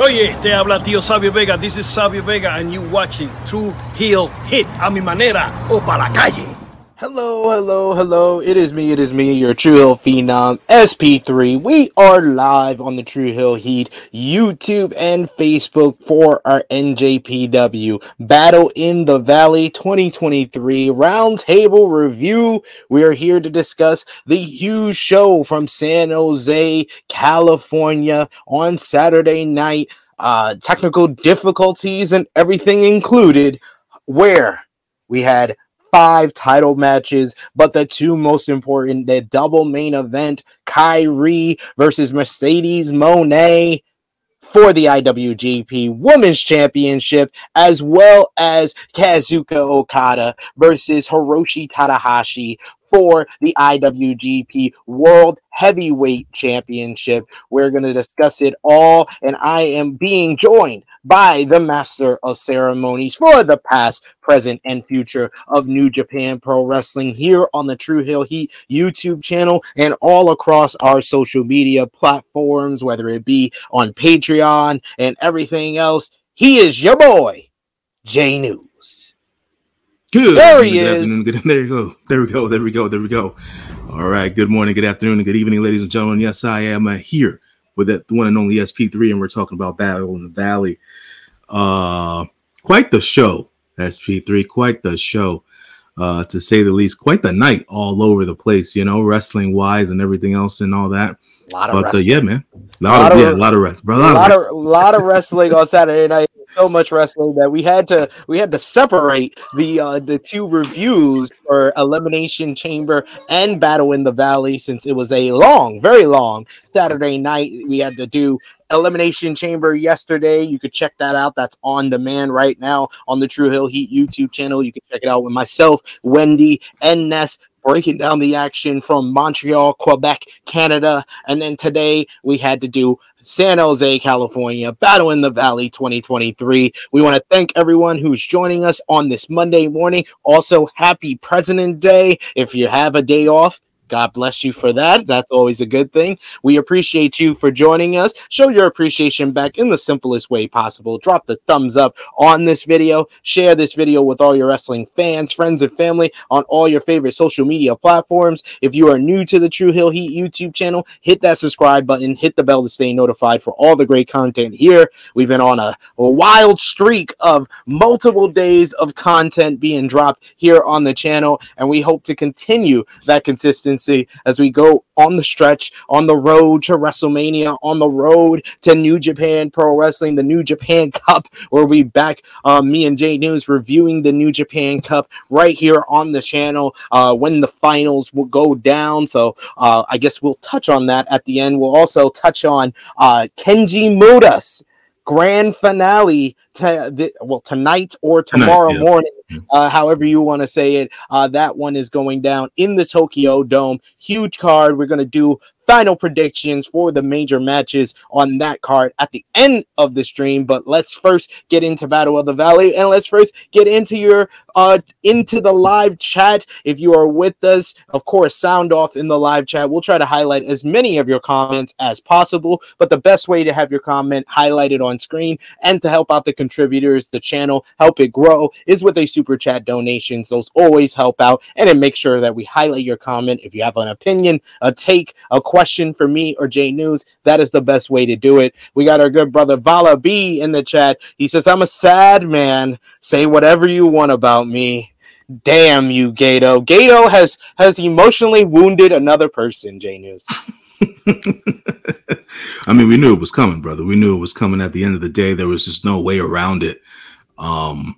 Oye, te habla tío Sabio Vega. This is Sabio Vega, and you watching True Heel Hit a mi manera o para la calle. Hello, hello, hello. It is me, it is me, your True Hill Phenom, SP3. We are live on the True Hill Heat YouTube and Facebook for our NJPW Battle in the Valley 2023 Roundtable Review. We are here to discuss the huge show from San Jose, California on Saturday night. Uh, technical difficulties and everything included, where we had five title matches, but the two most important, the double main event, Kairi versus Mercedes Moné for the IWGP Women's Championship, as well as Kazuchika Okada versus Hiroshi Tanahashi for the IWGP World Heavyweight Championship. We're going to discuss it all, and I am being joined by the Master of Ceremonies for the past, present, and future of New Japan Pro Wrestling here on the True Hill Heat YouTube channel and all across our social media platforms, whether it be on Patreon and everything else. He is your boy, J News. Good. There he good is. afternoon, there you go. There we go. There we go. There we go. All right. Good morning, good afternoon, and good evening, ladies and gentlemen. Yes, I am uh, here with that one and only SP3, and we're talking about Battle in the Valley. Uh, quite the show, SP3. Quite the show, uh, to say the least. Quite the night all over the place. You know, wrestling wise and everything else and all that. A lot of But uh, yeah, man, a Lot lot, of of, yeah, a lot of rest, bro, a a lot, lot of of lot of wrestling on Saturday night. So much wrestling that we had to we had to separate the uh, the two reviews for Elimination Chamber and Battle in the Valley since it was a long, very long Saturday night. We had to do Elimination Chamber yesterday. You could check that out. That's on demand right now on the True Hill Heat YouTube channel. You can check it out with myself, Wendy, and Ness breaking down the action from Montreal, Quebec, Canada. And then today we had to do San Jose, California, Battle in the Valley 2023. We want to thank everyone who's joining us on this Monday morning. Also, happy President Day. If you have a day off, God bless you for that. That's always a good thing. We appreciate you for joining us. Show your appreciation back in the simplest way possible. Drop the thumbs up on this video. Share this video with all your wrestling fans, friends, and family on all your favorite social media platforms. If you are new to the True Hill Heat YouTube channel, hit that subscribe button, hit the bell to stay notified for all the great content here. We've been on a, wild streak of multiple days of content being dropped here on the channel, and we hope to continue that consistency as we go on the stretch, on the road to WrestleMania, on the road to New Japan Pro Wrestling, the New Japan Cup, where we back uh, me and Jay News reviewing the New Japan Cup right here on the channel uh, when the finals will go down. So uh, I guess we'll touch on that at the end. We'll also touch on uh, Keiji Muto's grand finale to the, well tonight or Tonight, tomorrow yeah. morning uh, however you want to say it uh, that one is going down in the tokyo dome. Huge card. We're going to do final predictions for the major matches on that card at the end of the stream. But let's first get into battle of the valley and let's first get into your uh into the live chat. If you are with us of course sound off in the live chat. We'll try to highlight as many of your comments as possible but the best way to have your comment highlighted on screen and to help out the contributors the channel help it grow is with a super chat donations those always help out and it makes sure that we highlight your comment. If you have an opinion a take a question for me or J News that is the best way to do it we got our good brother Vala B in the chat he says I'm a sad man say whatever you want about me damn you Gedo Gedo has has emotionally wounded another person J News I mean, we knew it was coming, brother. We knew it was coming at the end of the day. There was just no way around it. Um,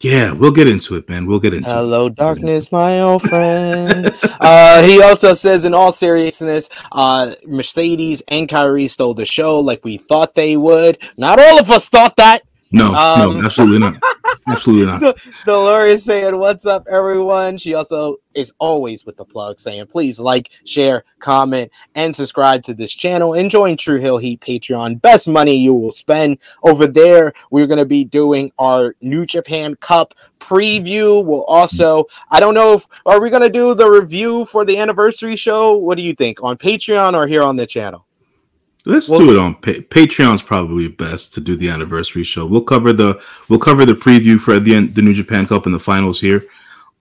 yeah, we'll get into it, man. We'll get into it. Hello, darkness, my old friend. uh, he also says, in all seriousness, uh, Mercedes and Kairi stole the show like we thought they would. Not all of us thought that. No, Um, no, absolutely not. Absolutely not. Dolores saying, What's up, everyone? She also is always with the plug saying, Please like, share, comment, and subscribe to this channel and join True Hill Heat Patreon. Best money you will spend over there. We're going to be doing our New Japan Cup preview. We'll also, I don't know if, are we going to do the review for the anniversary show? What do you think? On Patreon or here on the channel? Let's Well- do it on pa- Patreon's probably best to do the anniversary show. We'll cover the we'll cover the preview for the the New Japan Cup and the finals here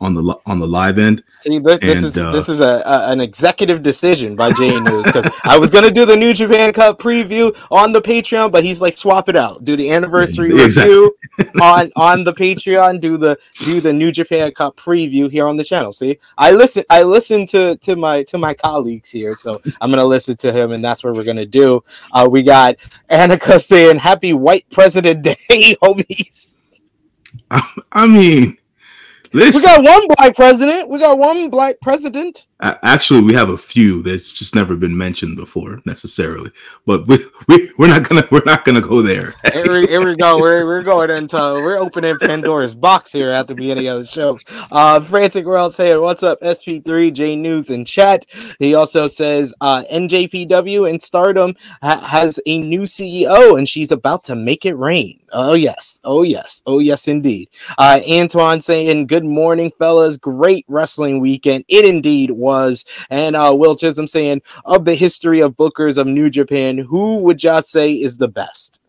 on the on the live end. See, this, this And, is uh, this is a, a an executive decision by J News because I was gonna do the New Japan Cup preview on the Patreon, but he's like swap it out, do the anniversary Yeah, exactly. review on on the Patreon, do the do the New Japan Cup preview here on the channel. See, I listen, I listen to to my to my colleagues here, so I'm gonna listen to him, and that's what we're gonna do. Uh, we got Annika saying "Happy White President Day, homies." I mean, We got one black president. We got one black president. Actually, we have a few that's just never been mentioned before necessarily, but we, we we're not gonna we're not gonna go there. here, we, here we go. We're, we're going into we're opening Pandora's box here at the beginning of the show. Uh, Frantic World saying, "What's up, SP3 J News in chat?" He also says, uh, "NJPW and Stardom ha- has a new CEO, and she's about to make it rain." Oh yes, oh yes, oh yes, indeed. Uh, Antoine saying, "Good morning, fellas. Great wrestling weekend. It indeed was." And uh, Will Chisholm saying, "Of the history of bookers of New Japan, who would y'all say is the best?"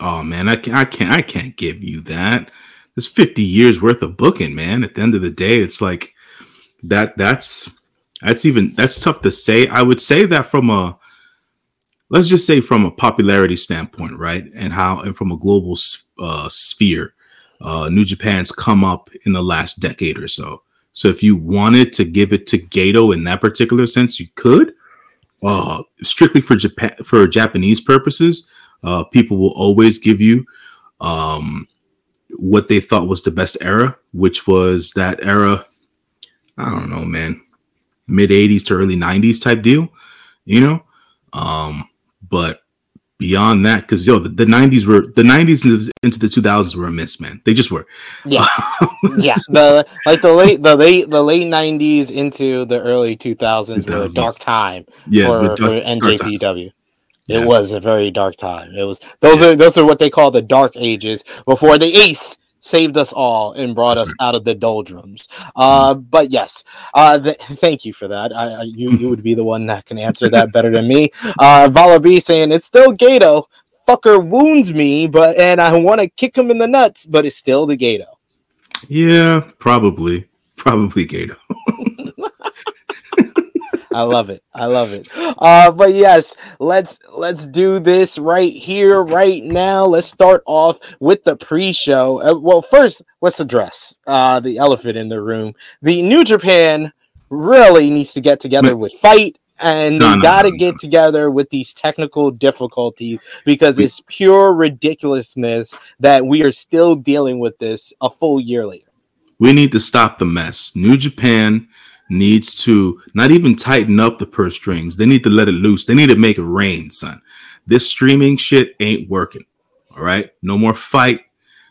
Oh man, I can't, I can't, I can't give you that. There's 50 years worth of booking, man. At the end of the day, it's like that. That's that's even that's tough to say. I would say that from a let's just say from a popularity standpoint, right, and how and from a global uh, sphere, uh, New Japan's come up in the last decade or so. So if you wanted to give it to Gedo in that particular sense, you could. Uh, strictly for Japan for Japanese purposes, uh, people will always give you um, what they thought was the best era, which was that era. I don't know, man, mid '80s to early '90s type deal, you know. Um, but beyond that, because yo, the, the '90s were the '90s into- the 2000s were a miss, man. They just were. Yeah, yeah. The like the late the late the late nineties into the early two thousands were a dark time yeah, for, for dark- dark. NJPW. Yeah. It was a very dark time. It was those are those are what they call the dark ages before the ace saved us all and brought That's us out of the doldrums. Uh, but yes, uh, th- thank you for that. I, I you you would be the one that can answer that better than me. Uh, Vala B saying it's still Gedo. Fucker wounds me, but and I want to kick him in the nuts, but it's still the Gedo. Yeah, probably, probably Gedo. I love it. I love it. Uh, but yes, let's let's do this right here, right now. Let's start off with the pre-show. Uh, well, first, let's address uh, the elephant in the room. The New Japan really needs to get together with FITE, and No, they no, got to no, get together with these technical difficulties because it's pure ridiculousness that we are still dealing with this a full year later. We need to stop the mess. New Japan needs to not even tighten up the purse strings. They need to let it loose. They need to make it rain, son. This streaming shit ain't working. All right, no more FITE.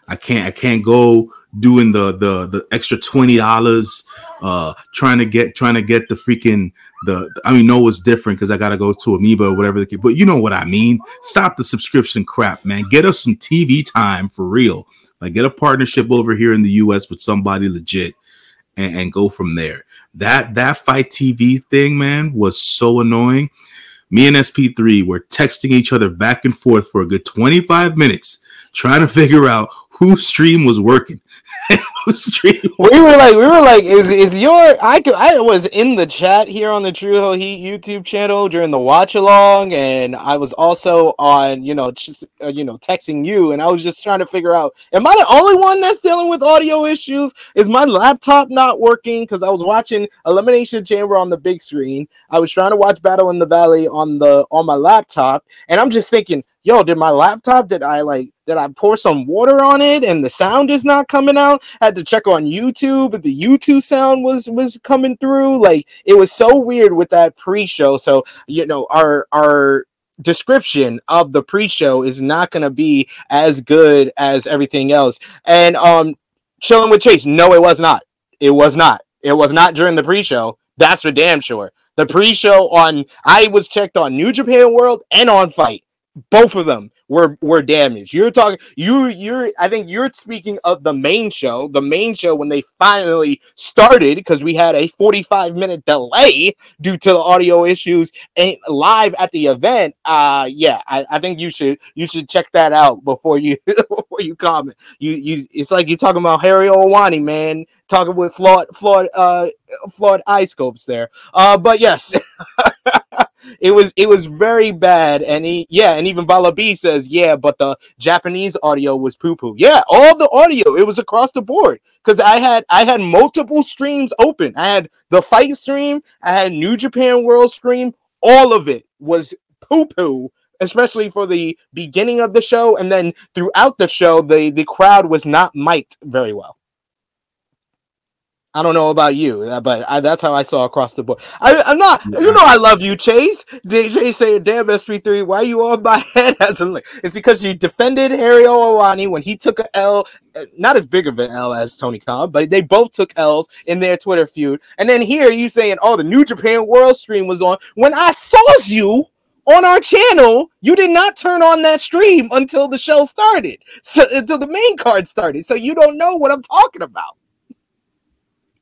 I can't. I can't go doing the the the extra twenty dollars. Uh, trying to get trying to get the freaking the. I mean, no, it's different because I gotta go to Amoeba or whatever. The, but you know what I mean. Stop the subscription crap, man. Get us some TV time for real. Like get a partnership over here in the US with somebody legit and, and go from there. That that FITE TV thing, man, was so annoying. Me and SP3 were texting each other back and forth for a good 25 minutes trying to figure out whose stream was working and stream we were like, we were like, is is your? I could, I was in the chat here on the True Hill Heat YouTube channel during the watch along, and I was also on, you know, just uh, you know, texting you, and I was just trying to figure out, am I the only one that's dealing with audio issues? Is my laptop not working? Because I was watching Elimination Chamber on the big screen, I was trying to watch Battle in the Valley on the on my laptop, and I'm just thinking, yo, did my laptop? Did I like? Did I pour some water on it and the sound is not coming out? I Had to check on YouTube, but the YouTube sound was was coming through. Like it was so weird with that pre-show. So you know, our our description of the pre-show is not going to be as good as everything else. And um, chilling with Chase, no, it was not. It was not. It was not during the pre-show. That's for damn sure. The pre-show on I was checked on New Japan World and on FITE. Both of them were were damaged. You're talking you you're I think you're speaking of the main show, the main show when they finally started because we had a 45 minute delay due to the audio issues and live at the event. Uh yeah, I, I think you should you should check that out before you before you comment. You you it's like you're talking about Harry Owani, man, talking with flawed flawed uh flawed eye scopes there. Uh but yes. it was it was very bad. And he yeah, and even Bala B says, yeah, but the Japanese audio was poo poo. Yeah, all the audio, it was across the board. Because I had I had multiple streams open. I had the FITE stream, I had New Japan World stream, all of it was poo poo especially for the beginning of the show and then throughout the show the the crowd was not mic'd very well I don't know about you, uh, but I, that's how I saw across the board. I, am not, yeah. you know, I love you, Chase. DJ saying, "Damn SP3, why are you on my head?" As a, it's because you defended Harry Owani when he took a L, uh, not as big of an L as Tony Khan, but they both took L's in their Twitter feud. And then here you saying, "Oh, the New Japan World Stream was on." When I saw you on our channel, you did not turn on that stream until the show started, so until the main card started. So you don't know what I'm talking about.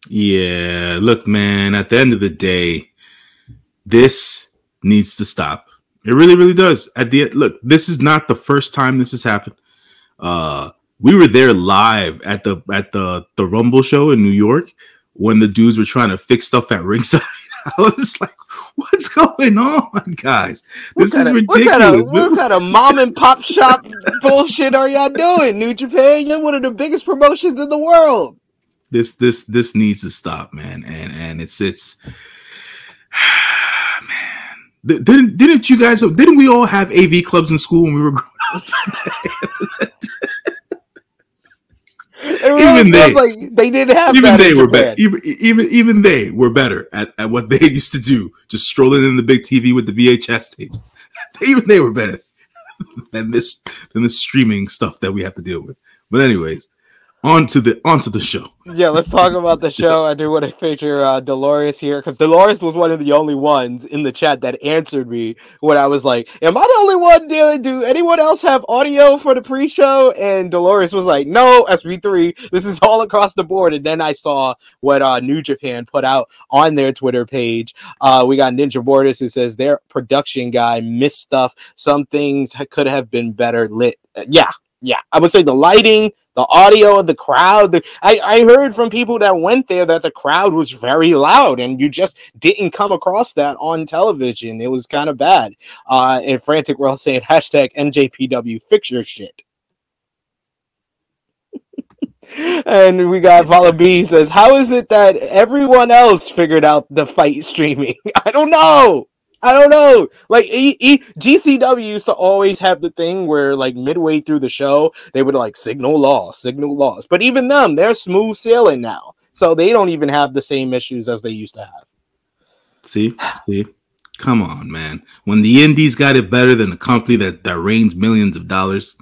Yeah, look, man, at the end of the day, this needs to stop. It really, really does. At the look, this is not the first time this has happened. Uh we were there live at the at the the Rumble show in New York when the dudes were trying to fix stuff at ringside. I was like, what's going on, guys? This is ridiculous. What kind, of, what kind of mom and pop shop bullshit are y'all doing? New Japan, you're one of the biggest promotions in the world this this this needs to stop, man. And and it's it's man. Didn't didn't you guys didn't we all have AV clubs in school when we were growing up? Really even they, like they didn't have even they were better. Even, even even they were better at, at what they used to do, just strolling in the big TV with the VHS tapes. even they were better than this than the streaming stuff that we have to deal with. But anyways, on to the onto the show. Yeah, let's talk about the show. I do want to feature uh, Dolores here because Dolores was one of the only ones in the chat that answered me when I was like, "Am I the only one doing? Do anyone else have audio for the pre-show?" And Dolores was like, "No, SB three. This is all across the board." And then I saw what uh, New Japan put out on their Twitter page. Uh, we got Ninja Borders who says their production guy missed stuff. Some things could have been better lit. Yeah, yeah, I would say the lighting, the audio, the crowd. The, I, I heard from people that went there that the crowd was very loud, and you just didn't come across that on television. It was kind of bad. Uh, and Frantic World saying hashtag NJPW fix your shit. and we got Vala B says, How is it that everyone else figured out the FITE streaming? I don't know. I don't know. Like e- e- GCW used to always have the thing where like midway through the show they would like signal loss, signal loss. But even them, they're smooth sailing now, so they don't even have the same issues as they used to have. See, see, come on, man. When the indies got it better than a company that that rains millions of dollars,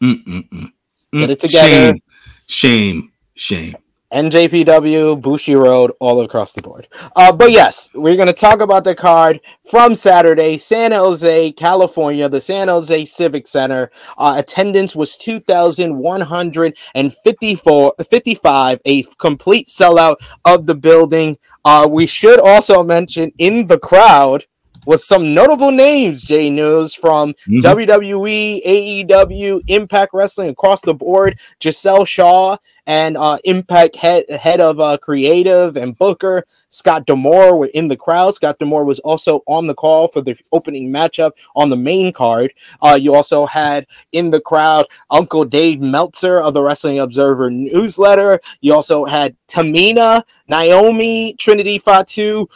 mm-mm-mm. get it mm, together. Shame, shame, shame. NJPW, Bushiroad, all across the board. Uh, but yes, we're going to talk about the card from Saturday, San Jose, California, the San Jose Civic Center. Uh, attendance was 2,154, 55, a complete sellout of the building. Uh, we should also mention in the crowd was some notable names, J News, from mm-hmm. WWE, AEW, Impact Wrestling across the board. Giselle Shaw and uh, Impact head head of uh, creative and Booker Scott D'Amore were in the crowd. Scott D'Amore was also on the call for the opening matchup on the main card. Uh, you also had in the crowd Uncle Dave Meltzer of the Wrestling Observer newsletter. You also had Tamina, Naomi, Trinity Fatu,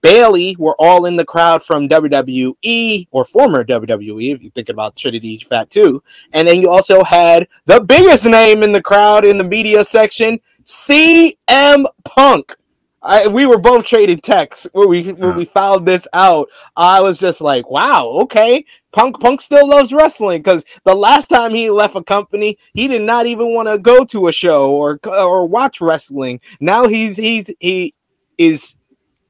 Bayley were all in the crowd from WWE or former WWE, if you think about Trinity Fatu. And then you also had the biggest name in the crowd in the media section, CM Punk. I, we were both trading texts when we when we found this out. I was just like, "Wow, okay." Punk Punk still loves wrestling because the last time he left a company, he did not even want to go to a show or or watch wrestling. Now he's he's he is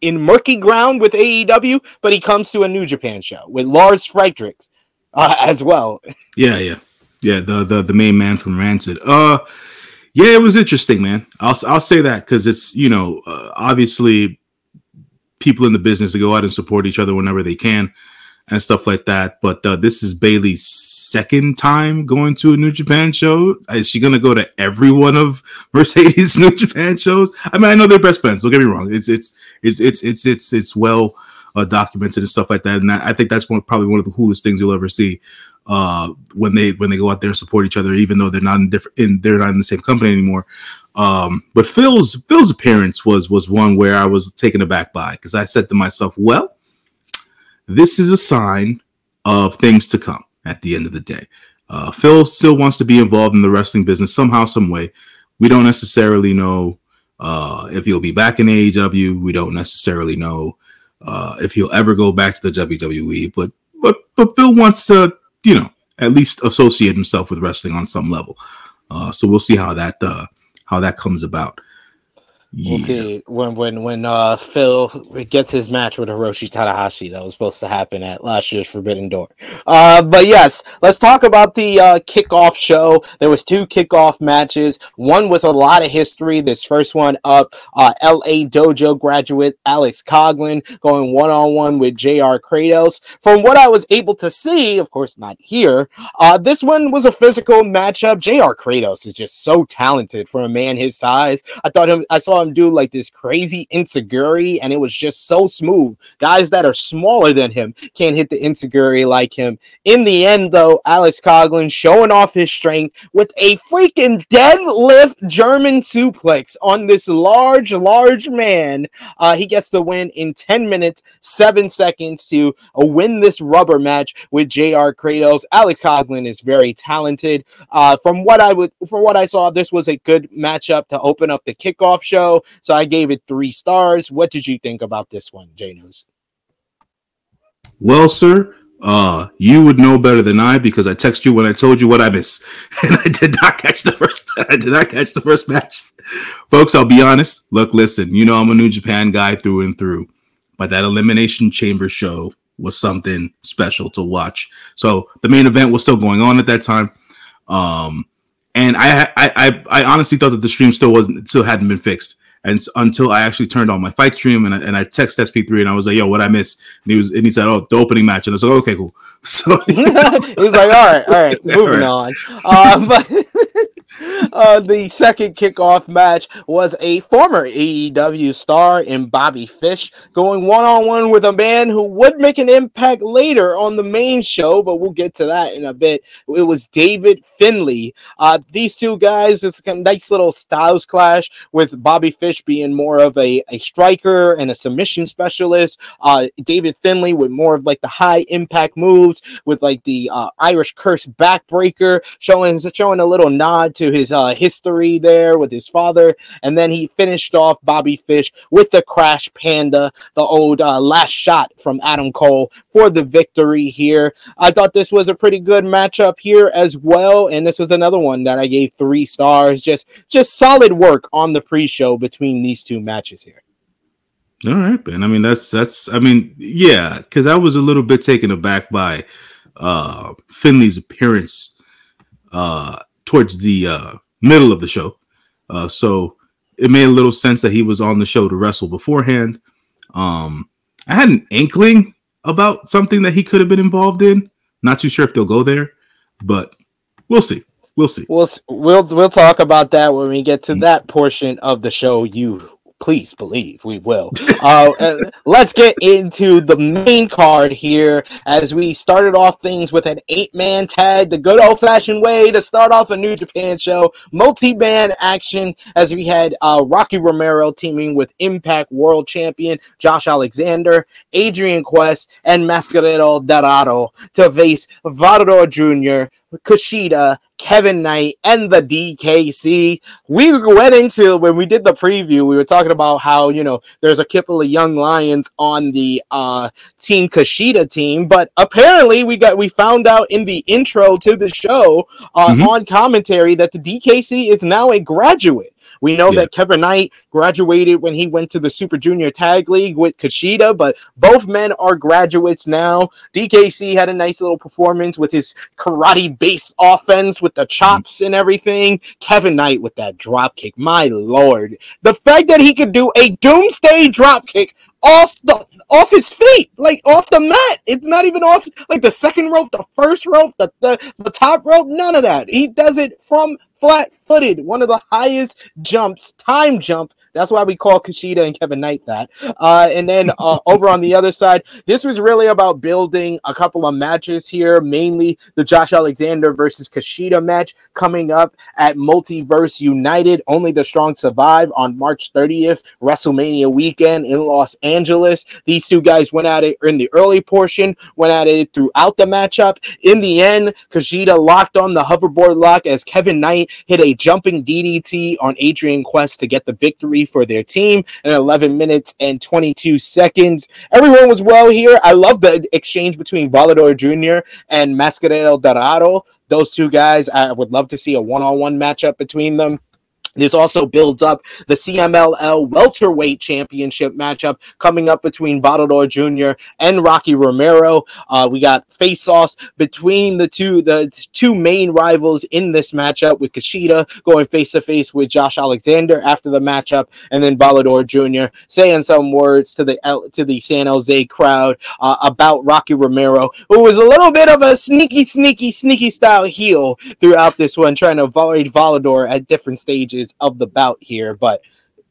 in murky ground with AEW, but he comes to a New Japan show with Lars Frederiksen. uh, as well. Yeah, yeah, yeah. The the the main man from Rancid. Uh, yeah, it was interesting, man. I'll I'll say that because it's you know uh, obviously people in the business to go out and support each other whenever they can and stuff like that. But uh, this is Bayley's second time going to a New Japan show. Is she gonna go to every one of Mercedes New Japan shows? I mean, I know they're best friends. Don't get me wrong. It's it's it's it's it's it's it's well uh, documented and stuff like that. And I think that's one probably one of the coolest things you'll ever see uh, when they when they go out there and support each other, even though they're not in different in they're not in the same company anymore. Um, but Phil's Phil's appearance was was one where I was taken aback by because I said to myself, well this is a sign of things to come at the end of the day. Uh, Phil still wants to be involved in the wrestling business somehow, some way. We don't necessarily know uh, if he'll be back in AEW. We don't necessarily know uh, if he'll ever go back to the WWE. But but but Phil wants to, you know, at least associate himself with wrestling on some level. Uh, so we'll see how that uh, how that comes about. Yeah. We'll see when when when uh, Phil gets his match with Hiroshi Tanahashi. That was supposed to happen at last year's Forbidden Door. Uh, but yes, let's talk about the uh, kickoff show. There was two kickoff matches. One with a lot of history. This first one up, uh, L.A. Dojo graduate Alex Coughlin going one on one with J.R. Kratos. From what I was able to see, of course not here, uh, this one was a physical matchup. J.R. Kratos is just so talented for a man his size. I thought him. I saw him do like this crazy enzuigiri, and it was just so smooth. Guys that are smaller than him can't hit the enzuigiri like him. In the end, though, Alex Coughlin showing off his strength with a freaking deadlift German suplex on this large, large man. Uh, he gets the win in 10 minutes, 7 seconds to uh, win this rubber match with JR Kratos. Alex Coughlin is very talented. Uh, from what I would, from what I saw, this was a good matchup to open up the kickoff show. So I gave it three stars. What did you think about this one, J News? Well, sir, uh, you would know better than I because I text you when I told you what I missed, and I did not catch the first. I did not catch the first match, folks. I'll be honest. Look, listen. You know I'm a New Japan guy through and through, but that Elimination Chamber show was something special to watch. So the main event was still going on at that time. Um, and I, I, I, I honestly thought that the stream still wasn't, still hadn't been fixed. And until I actually turned on my FITE stream and I, and I text SP3 and I was like, "Yo, what I miss?" And he was and he said, "Oh, the opening match." And I was like, "Okay, cool." So he was like, "All right, all right, moving all right. on." Uh, but uh, the second kickoff match was a former AEW star in Bobby Fish going one on one with a man who would make an impact later on the main show, but we'll get to that in a bit. It was David Finlay. Uh, these two guys, it's a nice little styles clash with Bobby Fish being more of a, a striker and a submission specialist. Uh, David Finlay with more of like the high impact moves with like the uh, Irish curse backbreaker, showing showing a little nod to his uh, history there with his father, and then he finished off Bobby Fish with the Trash Panda, the old uh, last shot from Adam Cole for the victory here. I thought this was a pretty good matchup here as well, and this was another one that I gave three stars. Just just solid work on the pre-show between these two matches here. All right, man. I mean, that's that's. I mean, yeah, because I was a little bit taken aback by uh Finlay's appearance uh towards the uh, middle of the show. Uh, so it made a little sense that he was on the show to wrestle beforehand. Um, I had an inkling about something that he could have been involved in. Not too sure if they'll go there, but we'll see. We'll see. We'll we'll we'll talk about that when we get to mm. that portion of the show you please believe we will. Uh, let's get into the main card here as we started off things with an eight man tag, the good old fashioned way to start off a New Japan show. multi man action as we had uh, Rocky Romero teaming with Impact World Champion Josh Alexander, Adrian Quest, and Mascara Dorada to face Volador Jr., Kushida, Kevin Knight, and the DKC. We went into when we did the preview, we were talking about how you know there's a couple of young lions on the uh Team Kushida team, but apparently we got we found out in the intro to the show uh, mm-hmm. on commentary that the DKC is now a graduate We know Yeah. that Kevin Knight graduated when he went to the Super Junior Tag League with Kushida, but both men are graduates now. DKC had a nice little performance with his karate based offense with the mm-hmm. chops and everything. Kevin Knight with that drop kick. My lord. The fact that he could do a doomsday drop kick off the off his feet, like off the mat. It's not even off like the second rope, the first rope, the, the, the top rope, none of that. He does it from flat footed, one of the highest jumps, time jump. That's why we call Kushida and Kevin Knight that. Uh, and then uh, over on the other side, this was really about building a couple of matches here, mainly the Josh Alexander versus Kushida match coming up at Multiverse United. Only the Strong survive on March 30th, WrestleMania weekend in Los Angeles. These two guys went at it in the early portion, went at it throughout the matchup. In the end, Kushida locked on the hoverboard lock as Kevin Knight hit a jumping DDT on Adrian Quest to get the victory for their team in 11 minutes and 22 seconds. Everyone was well here. I love the exchange between Volador Jr. and Mascara Dorada. Those two guys, I would love to see a one on one matchup between them. This also builds up the CMLL welterweight championship matchup coming up between Volador Jr. and Rocky Romero. Uh, we got face-offs between the two, the two main rivals in this matchup, with Kushida going face to face with Josh Alexander after the matchup, and then Volador Jr. saying some words to the to the San Jose crowd uh, about Rocky Romero, who was a little bit of a sneaky, sneaky, sneaky style heel throughout this one, trying to avoid Volador at different stages of the bout here. But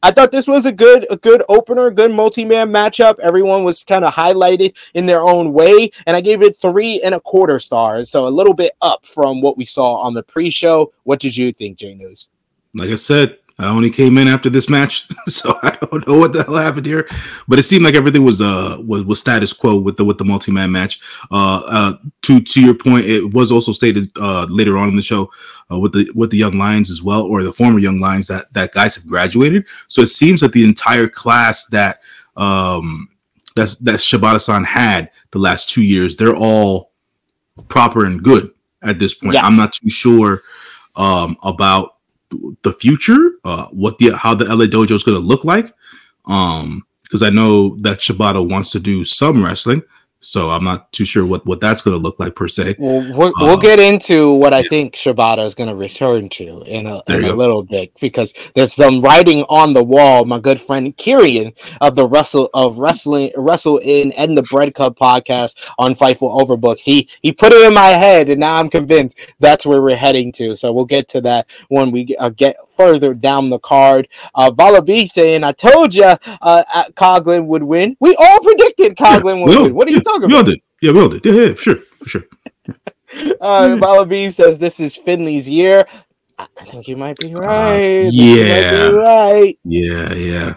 I thought this was a good, a good opener, good multi-man matchup. Everyone was kind of highlighted in their own way, and I gave it three and a quarter stars, so a little bit up from what we saw on the pre-show. What did you think, J News? Like I said, I only came in after this match, so I don't know what the hell happened here. But it seemed like everything was uh was, was status quo with the with the multi man match. Uh, uh, to to your point, it was also stated uh later on in the show uh, with the with the young lions as well, or the former young lions that that guys have graduated. So it seems that the entire class that um that that Shibata-san had the last two years, they're all proper and good at this point. Yeah. I'm not too sure um about the future, uh, what the how the LA dojo is going to look like. Um, because I know that Shibata wants to do some wrestling, so I'm not too sure what what that's going to look like per se. Well, we'll, we'll Uh, get into what I think Shibata is going to return to in a, in a little bit because there's some writing on the wall. My good friend Kirian of the Wrestle of Wrestling Wrestle in and the Bread Cup podcast on Fightful Overbook. He he put it in my head, and now I'm convinced that's where we're heading to. So we'll get to that when we uh, get further down the card. Uh, Vala B saying, "I told you uh, uh, Coughlin would win. We all predicted Coughlin would all- win. What are you talking We all about?" did. Yeah, we all did. Yeah, yeah, for sure, for sure. Uh, Vala B says this is Finlay's year. I think you might be right. I think you might be yeah. right. Yeah, yeah.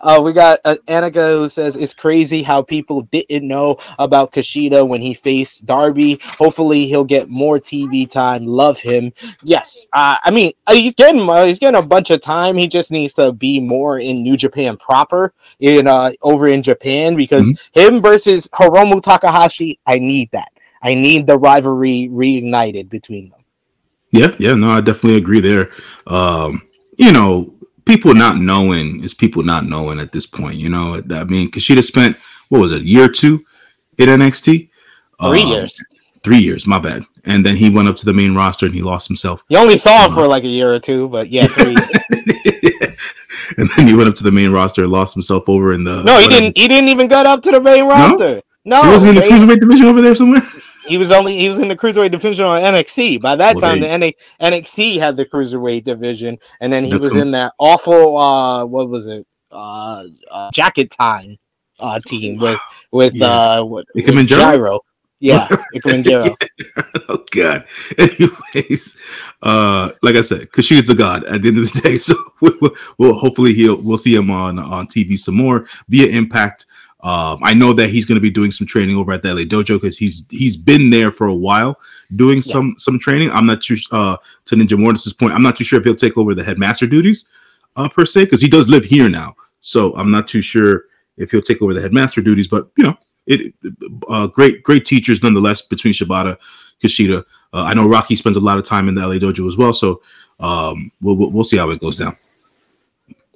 Uh, we got uh, Annika who says it's crazy how people didn't know about Kushida when he faced Darby. Hopefully, he'll get more TV time. Love him. Yes, uh, I mean uh, he's getting uh, he's getting a bunch of time. He just needs to be more in New Japan proper in uh, over in Japan because him versus Hiromu Takahashi. I need that. I need the rivalry reignited between them. Yeah, yeah, no, I definitely agree there. Um, you know, people not knowing is people not knowing at this point. You know, I mean, because she'd have spent what was it, a year or two in NXT? Three Um, years. Three years, my bad. And then he went up to the main roster and he lost himself. You only saw him Uh-huh. for like a year or two, but yeah, three. and then he went up to the main roster and lost himself over in the. no, he whatever. didn't. He didn't even get up to the main roster. No, He wasn't in the cruiserweight division over there somewhere. He was only he was in the cruiserweight division on NXT. By that Well, time, the they- NA, NXT had the cruiserweight division, and then he The was com- in that awful uh, what was it, uh, uh jacket time uh team with with Yeah. uh what with? Gyro. Yeah, Ikemen Jiro. oh god. Anyways, uh, like I said, Kushida's the god at the end of the day. So we'll, we'll hopefully he'll we'll see him on on TV some more via Impact. Um, I know that he's going to be doing some training over at the LA Dojo because he's he's been there for a while doing some some training. I'm not too uh to Ninja Mortis's point. I'm not too sure if he'll take over the headmaster duties uh per se because he does live here now. So I'm not too sure if he'll take over the headmaster duties. But you know, it uh, great great teachers nonetheless between Shibata, Kushida. Uh, I know Rocky spends a lot of time in the LA dojo as well, so um, we'll we'll, we'll see how it goes down.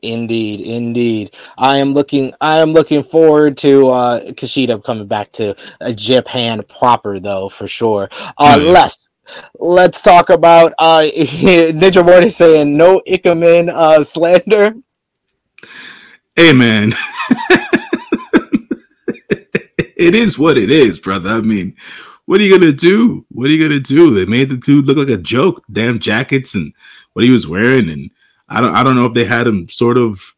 Indeed, indeed. I am looking. I am looking forward to uh, Kushida coming back to uh, Japan proper, though for sure. Uh, Yeah. Let's let's talk about uh, Ninja Morty saying no Ikemen uh, slander. Amen. it is what it is, brother. I mean, what are you gonna do? What are you gonna do? They made the dude look like a joke. Damn jackets and what he was wearing, and I don't. I don't know if they had him sort of.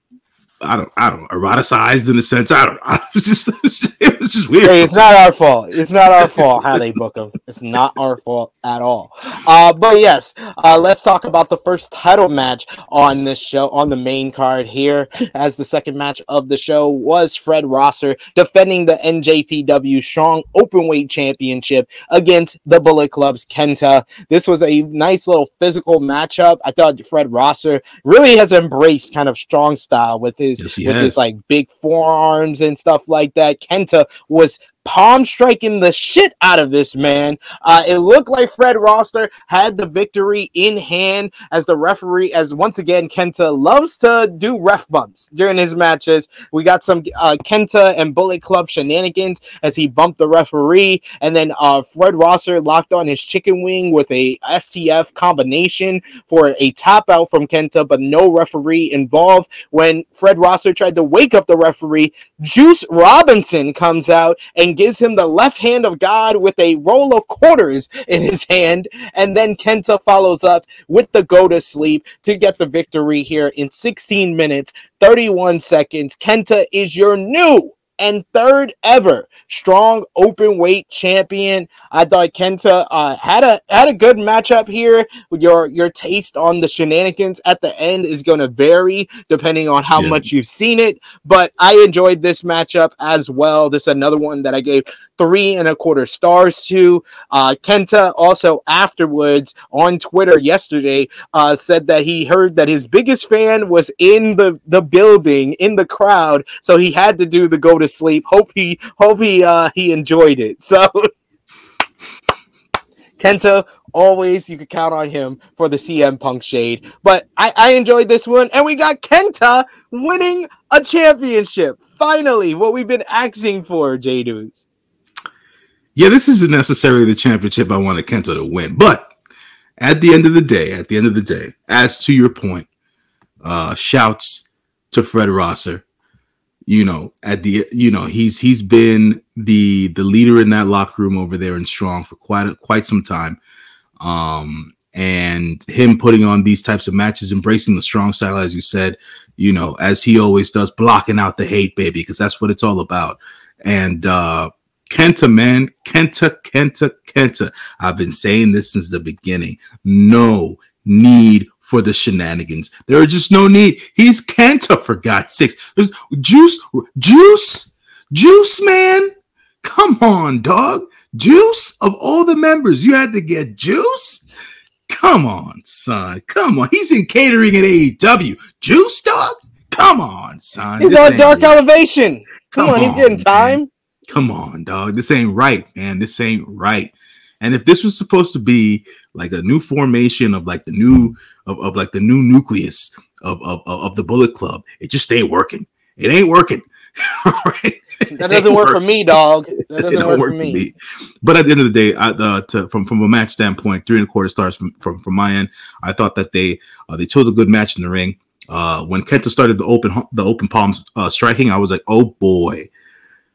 I don't. I don't eroticized in a sense. I don't. I, it, was just, it was just. It was just weird. Hey, it's not our fault. It's not our fault how they book them. It's not our fault at all. Uh, but yes, uh, let's talk about the first title match on this show on the main card here. As the second match of the show was Fred Rosser defending the NJPW Strong Openweight Championship against the Bullet Club's Kenta. This was a nice little physical matchup. I thought Fred Rosser really has embraced kind of strong style with his Yes, with has. his like big forearms and stuff like that. Kenta was palm striking the shit out of this man. Uh, it looked like Fred Rosser had the victory in hand as the referee, as once again, Kenta loves to do ref bumps during his matches. We got some uh, Kenta and Bullet Club shenanigans as he bumped the referee, and then uh, Fred Rosser locked on his chicken wing with a STF combination for a tap out from Kenta, but no referee involved. When Fred Rosser tried to wake up the referee, Juice Robinson comes out and gives him the left hand of God with a roll of quarters in his hand. And then Kenta follows up with the go to sleep to get the victory here in 16 minutes, 31 seconds. Kenta is your new and third ever strong open weight champion. I thought Kenta uh, had a had a good matchup here. Your your taste on the shenanigans at the end is going to vary depending on how Yeah. much you've seen it. But I enjoyed this matchup as well. This is another one that I gave three and a quarter stars to. Uh, Kenta also afterwards on Twitter yesterday uh, said that he heard that his biggest fan was in the the building in the crowd, so he had to do the go to sleep. Hope he hope he uh, he enjoyed it. So. Kenta, always you could count on him for the CM Punk shade. But I, I enjoyed this one, and we got Kenta winning a championship. Finally, what we've been asking for, J News. Yeah, this isn't necessarily the championship I wanted Kenta to win, but at the end of the day, at the end of the day, as to your point, uh, shouts to Fred Rosser. You know, at the you know he's he's been the the leader in that locker room over there in Strong for quite a, quite some time, um, and him putting on these types of matches, embracing the strong style, as you said, you know, as he always does, blocking out the hate, baby, because that's what it's all about. And uh, Kenta, man, Kenta, Kenta, Kenta. I've been saying this since the beginning. No need for the shenanigans. There are just no need. He's Kenta for God's sakes. There's juice, juice, juice, man. Come on, dog. Juice of all the members, you had to get juice. Come on, son. Come on. He's in catering at AEW. Juice, dog. Come on, son. He's This on Dark. Elevation. Come, Come on, he's on, getting man. Come on, dog. This ain't right, man. This ain't right. And if this was supposed to be like a new formation of like the new of, of like the new nucleus of, of of the Bullet Club, it just ain't working. It ain't working. Right? That doesn't work for me, dog. That doesn't work, for me. But at the end of the day, I, uh, to, from from a match standpoint, three and a quarter stars from from, from my end. I thought that they uh, they told a good match in the ring. Uh, when Kenta started the open the open palms uh, striking, I was like, oh boy.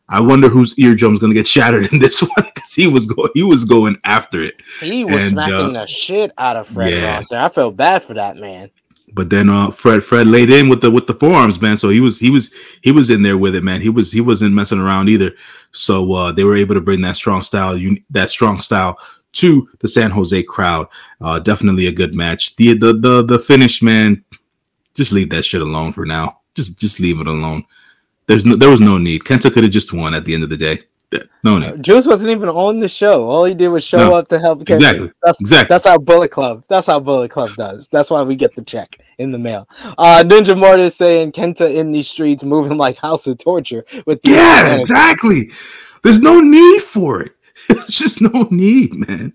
I wonder whose eardrum's gonna get shattered in this one because he was going he was going after it. He was And, smacking uh, the shit out of Fred yeah. Rosser. I felt bad for that man. But then uh Fred Fred laid in with the with the forearms, man. So he was he was he was in there with it, man. He was he wasn't messing around either. So uh they were able to bring that strong style, that strong style to the San Jose crowd. Uh definitely a good match. The the the the finish, man. Just leave that shit alone for now. Just just leave it alone. There's no there was no need. Kenta could have just won at the end of the day. No need. Juice wasn't even on the show. All he did was show No. up to help. Kenta. Exactly. That's Exactly. that's how Bullet Club. That's how Bullet Club does. That's why we get the check in the mail. Uh Ninja Mortis saying Kenta in these streets moving like House of Torture with Yeah, exactly. There's no need for it. There's just no need, man.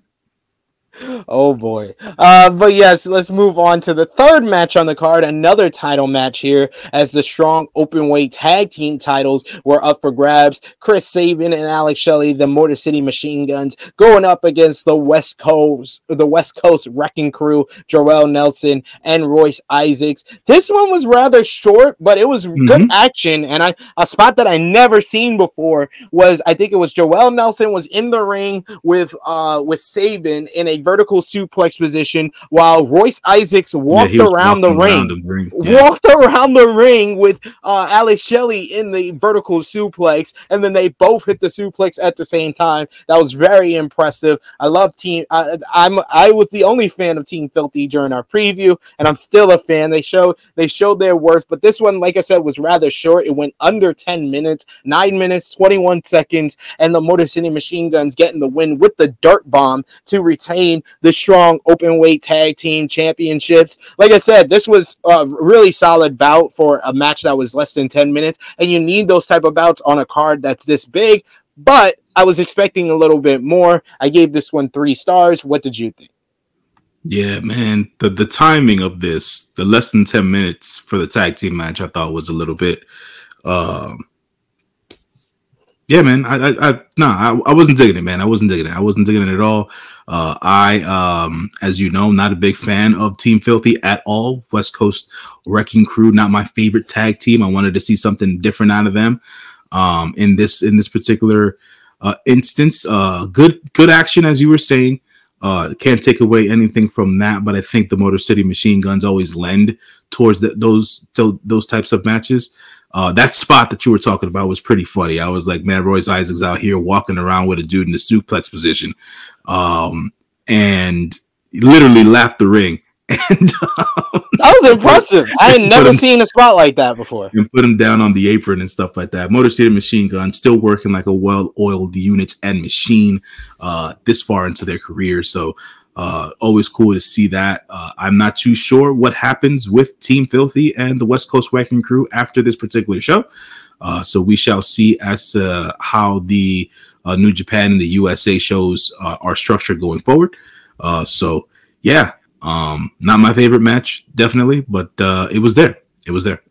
Oh boy. Uh, but yes, let's move on to the third match on the card. Another title match here, as the strong open weight tag team titles were up for grabs. Chris Sabin and Alex Shelley, the Motor City Machine Guns, going up against the West Coast, the West Coast Wrecking Crew, Joel Nelson and Royce Isaacs. This one was rather short, but it was mm-hmm. good action. And I a spot that I never seen before was I think it was Joel Nelson was in the ring with uh with Sabin in a vertical suplex position while Royce Isaacs walked yeah, around, the around, the ring, yeah. walked around the ring with uh, Alex Shelley in the vertical suplex, and then they both hit the suplex at the same time. That was very impressive. I love Team. I, I'm I was the only fan of Team Filthy during our preview, and I'm still a fan. They show they showed their worth, but this one, like I said, was rather short. It went under 10 minutes, nine minutes, 21 seconds, and the Motor City Machine Guns getting the win with the dirt bomb to retain the strong open weight tag team championships. Like I said, this was a really solid bout for a match that was less than 10 minutes, and you need those type of bouts on a card that's this big. But I was expecting a little bit more. I gave this one three stars. What did you think? Yeah, man. The the timing of this, the less than 10 minutes for the tag team match, I thought was a little bit um yeah, man. I, I, I nah, I, I, wasn't digging it, man. I wasn't digging it. I wasn't digging it at all. Uh, I, um, as you know, not a big fan of Team Filthy at all. West Coast Wrecking Crew, not my favorite tag team. I wanted to see something different out of them. Um, in this, in this particular uh, instance, uh, good, good action, as you were saying. Uh, can't take away anything from that, but I think the Motor City Machine Guns always lend towards the, those to, those types of matches. Uh, that spot that you were talking about was pretty funny. I was like, man, Royce Isaacs out here walking around with a dude in the suplex position, um, and literally lapped the ring. And um, that was impressive. I had never him, seen a spot like that before. And put him down on the apron and stuff like that. Motor City Machine Gun still working like a well-oiled unit and machine uh, this far into their career. So uh, always cool to see that. Uh, I'm not too sure what happens with Team Filthy and the West Coast Wrecking Crew after this particular show. Uh, so we shall see as to how the uh, New Japan and the USA shows uh, are structured going forward. Uh, so yeah, um, not my favorite match, definitely, but it was there. It was there.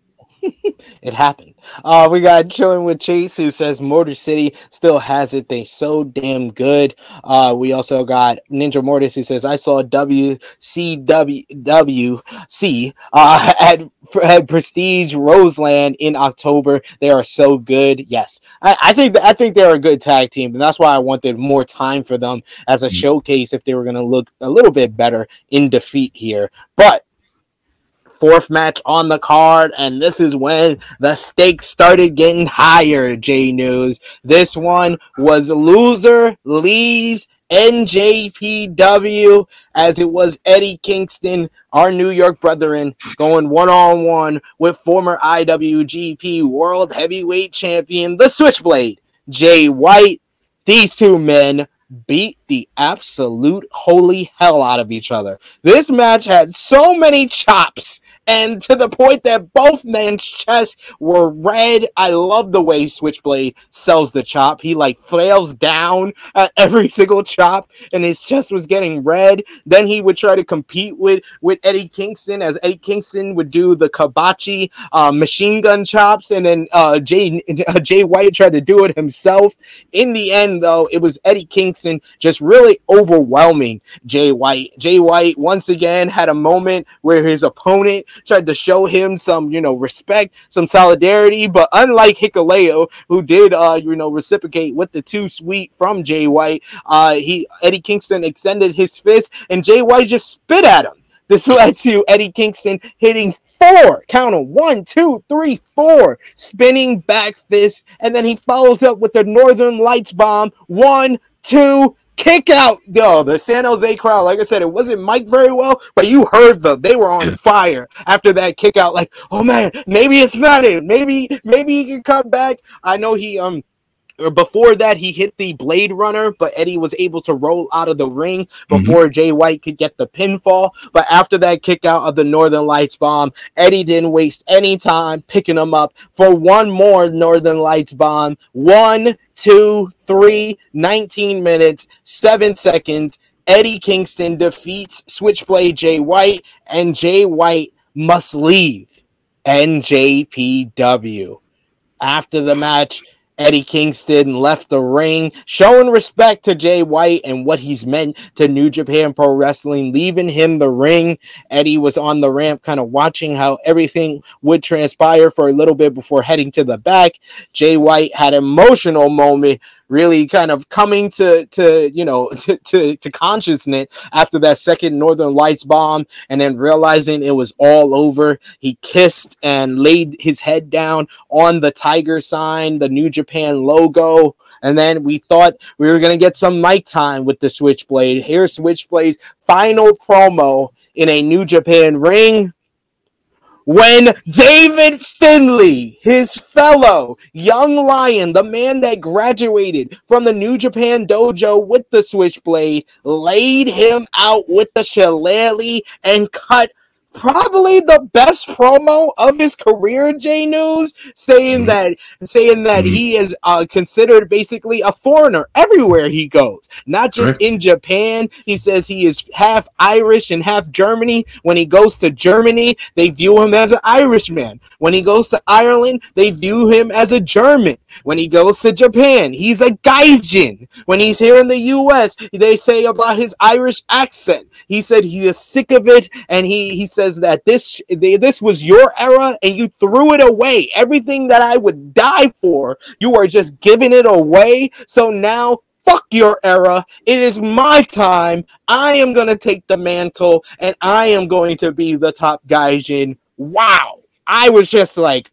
It happened. Uh, we got chilling with Chase who says Motor City still has it. They so damn good. Uh, we also got Ninja Mortis who says I saw WCWWC uh, at, at Prestige Roseland in October. They are so good. Yes, I, I think th- I think they're a good tag team, and that's why I wanted more time for them as a mm-hmm. showcase if they were going to look a little bit better in defeat here. But fourth match on the card, and this is when the stakes started getting higher. J News. This one was loser leaves NJPW as it was Eddie Kingston, our New York brethren, going one on one with former IWGP World Heavyweight Champion, the Switchblade, Jay White. These two men beat the absolute holy hell out of each other. This match had so many chops and to the point that both men's chests were red. I love the way Switchblade sells the chop. He like flails down at every single chop, and his chest was getting red. Then he would try to compete with with Eddie Kingston, as Eddie Kingston would do the Kobashi uh, machine gun chops, and then uh, Jay uh, Jay White tried to do it himself. In the end, though, it was Eddie Kingston just really overwhelming Jay White. Jay White once again had a moment where his opponent tried to show him some, you know, respect, some solidarity. But unlike Hikuleo, who did, uh, you know, reciprocate with the Too Sweet from Jay White, uh, he Eddie Kingston extended his fist, and Jay White just spit at him. This led to Eddie Kingston hitting four, count them, one, two, three, four, spinning back fist, and then he follows up with the Northern Lights bomb, one, two, kick out. Yo, the San Jose crowd, like I said, it wasn't Mike very well, but you heard them. They were on fire after that kick out. Like, oh man, maybe it's not it. Maybe, maybe he can come back. I know he um before that he hit the blade runner but eddie was able to roll out of the ring mm-hmm. before mm-hmm. jay white could get the pinfall but after that kick out of the northern lights bomb eddie didn't waste any time picking him up for one more northern lights bomb one two three 19 minutes seven seconds Eddie Kingston defeats Switchblade Jay White, and Jay White must leave NJPW. After the match, Eddie Kingston left the ring, showing respect to Jay White and what he's meant to New Japan Pro Wrestling, leaving him the ring. Eddie was on the ramp, kind of watching how everything would transpire for a little bit before heading to the back. Jay White had an emotional moment really kind of coming to to you know to, to, to consciousness after that second Northern Lights bomb, and then realizing it was all over. He kissed and laid his head down on the tiger sign, the New Japan logo. And then we thought we were going to get some mic time with the Switchblade. Here's Switchblade's final promo in a New Japan ring when David Finlay, his fellow young lion, the man that graduated from the New Japan dojo with the switchblade, laid him out with the shillelagh and cut probably the best promo of his career, J News, saying mm-hmm. that saying that mm-hmm. he is uh, considered basically a foreigner everywhere he goes, not just right. in Japan. He says he is half Irish and half Germany. When he goes to Germany, they view him as an Irishman. When he goes to Ireland, they view him as a German. When he goes to Japan, he's a gaijin. When he's here in the US, they say about his Irish accent. He said he is sick of it and he, he says that this this was your era and you threw it away. Everything that I would die for, you are just giving it away. So now fuck your era. It is my time. I am going to take the mantle and I am going to be the top gaijin. Wow. I was just like,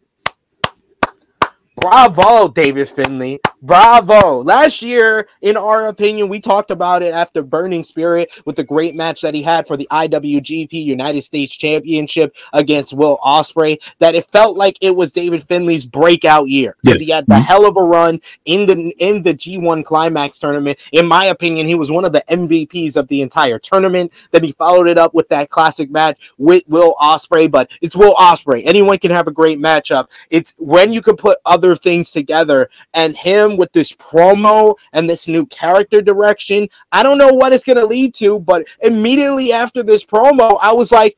Bravo, David Finlay. Bravo. Last year, in our opinion, we talked about it after Burning Spirit with the great match that he had for the IWGP United States Championship against Will Ospreay. That it felt like it was David Finlay's breakout year because he had the mm-hmm. hell of a run in the in the G1 Climax tournament. In my opinion, he was one of the MVPs of the entire tournament. Then he followed it up with that classic match with Will Ospreay. But it's Will Ospreay. Anyone can have a great matchup. It's when you can put other things together. And him with this promo and this new character direction, I don't know what it's going to lead to, but immediately after this promo, I was like,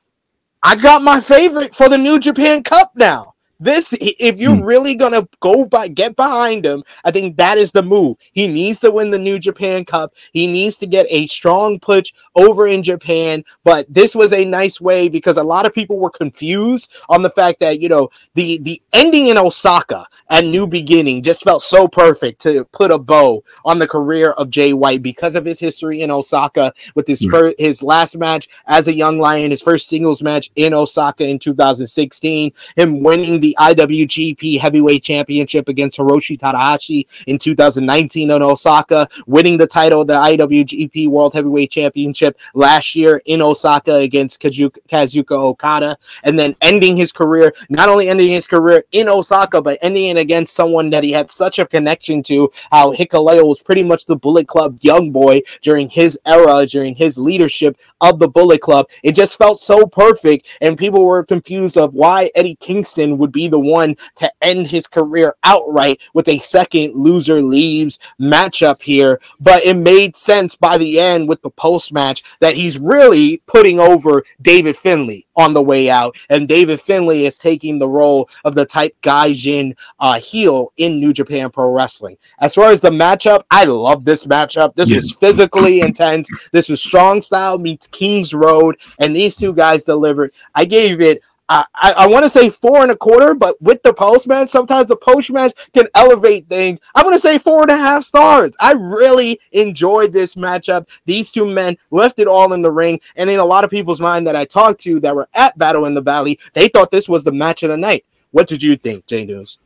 I got my favorite for the New Japan Cup now. This, if you're hmm. really gonna go by get behind him, I think that is the move. He needs to win the New Japan Cup. He needs to get a strong push over in Japan. But this was a nice way because a lot of people were confused on the fact that you know the the ending in Osaka and New Beginning just felt so perfect to put a bow on the career of Jay White because of his history in Osaka with his yeah. first his last match as a young lion, his first singles match in Osaka in 2016, him winning the the IWGP Heavyweight Championship against Hiroshi Tanahashi in 2019 in Osaka, winning the title of the IWGP World Heavyweight Championship last year in Osaka against Kazuchika Okada, and then ending his career, not only ending his career in Osaka, but ending it against someone that he had such a connection to, how Hikuleo was pretty much the Bullet Club young boy during his era, during his leadership of the Bullet Club. It just felt so perfect, and people were confused of why Eddie Kingston would be be the one to end his career outright with a second loser leaves matchup here. But it made sense by the end with the post match that he's really putting over David Finlay on the way out. And David Finlay is taking the role of the type Gaijin uh, heel in New Japan Pro Wrestling. As far as the matchup, I love this matchup. This was physically intense. This was strong style meets King's Road, and these two guys delivered. I gave it I, I, want to say four and a quarter, but with the post match, sometimes the post match can elevate things. I'm going to say four and a half stars. I really enjoyed this matchup. These two men left it all in the ring. And in a lot of people's mind that I talked to that were at Battle in the Valley, they thought this was the match of the night. What did you think, Jay News?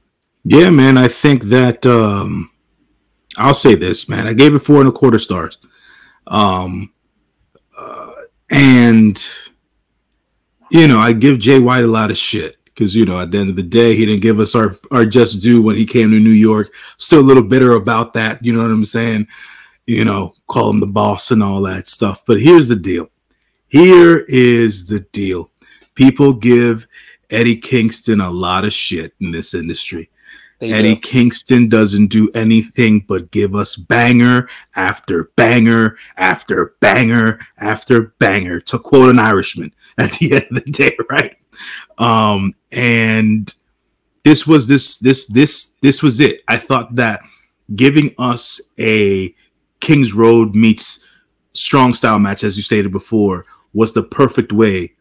Yeah, man. I think that um, I'll say this, man. I gave it four and a quarter stars. Um, uh, and you know, I give Jay White a lot of shit because you know at the end of the day he didn't give us our our just due when he came to New York. Still a little bitter about that. You know what I'm saying? You know, call him the boss and all that stuff. But here's the deal. Here is the deal. People give Eddie Kingston a lot of shit in this industry. Eddie. Kingston doesn't do anything but give us banger after banger after banger after banger, to quote an Irishman at the end of the day, right? Um, and this was this this this this was it. I thought that giving us a King's Road meets strong style match, as you stated before, was the perfect way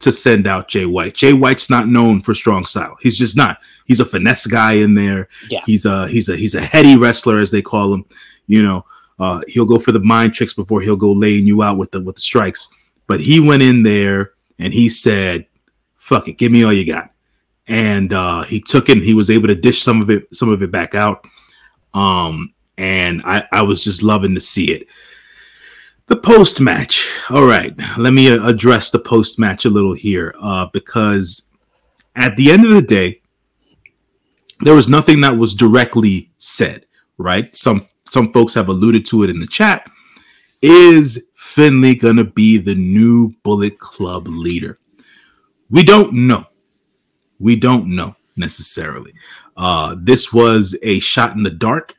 to send out Jay White. Jay White's not known for strong style. He's just not. He's a finesse guy in there. Yeah. He's a he's a he's a heady wrestler, as they call him. You know, uh, he'll go for the mind tricks before he'll go laying you out with the with the strikes. But he went in there and he said, "Fuck it, give me all you got." And uh, he took it. and He was able to dish some of it some of it back out. Um, and I I was just loving to see it. The post match. All right, let me uh, address the post match a little here, uh, because at the end of the day, there was nothing that was directly said. Right? Some some folks have alluded to it in the chat. Is Finlay gonna be the new Bullet Club leader? We don't know. We don't know necessarily. Uh, this was a shot in the dark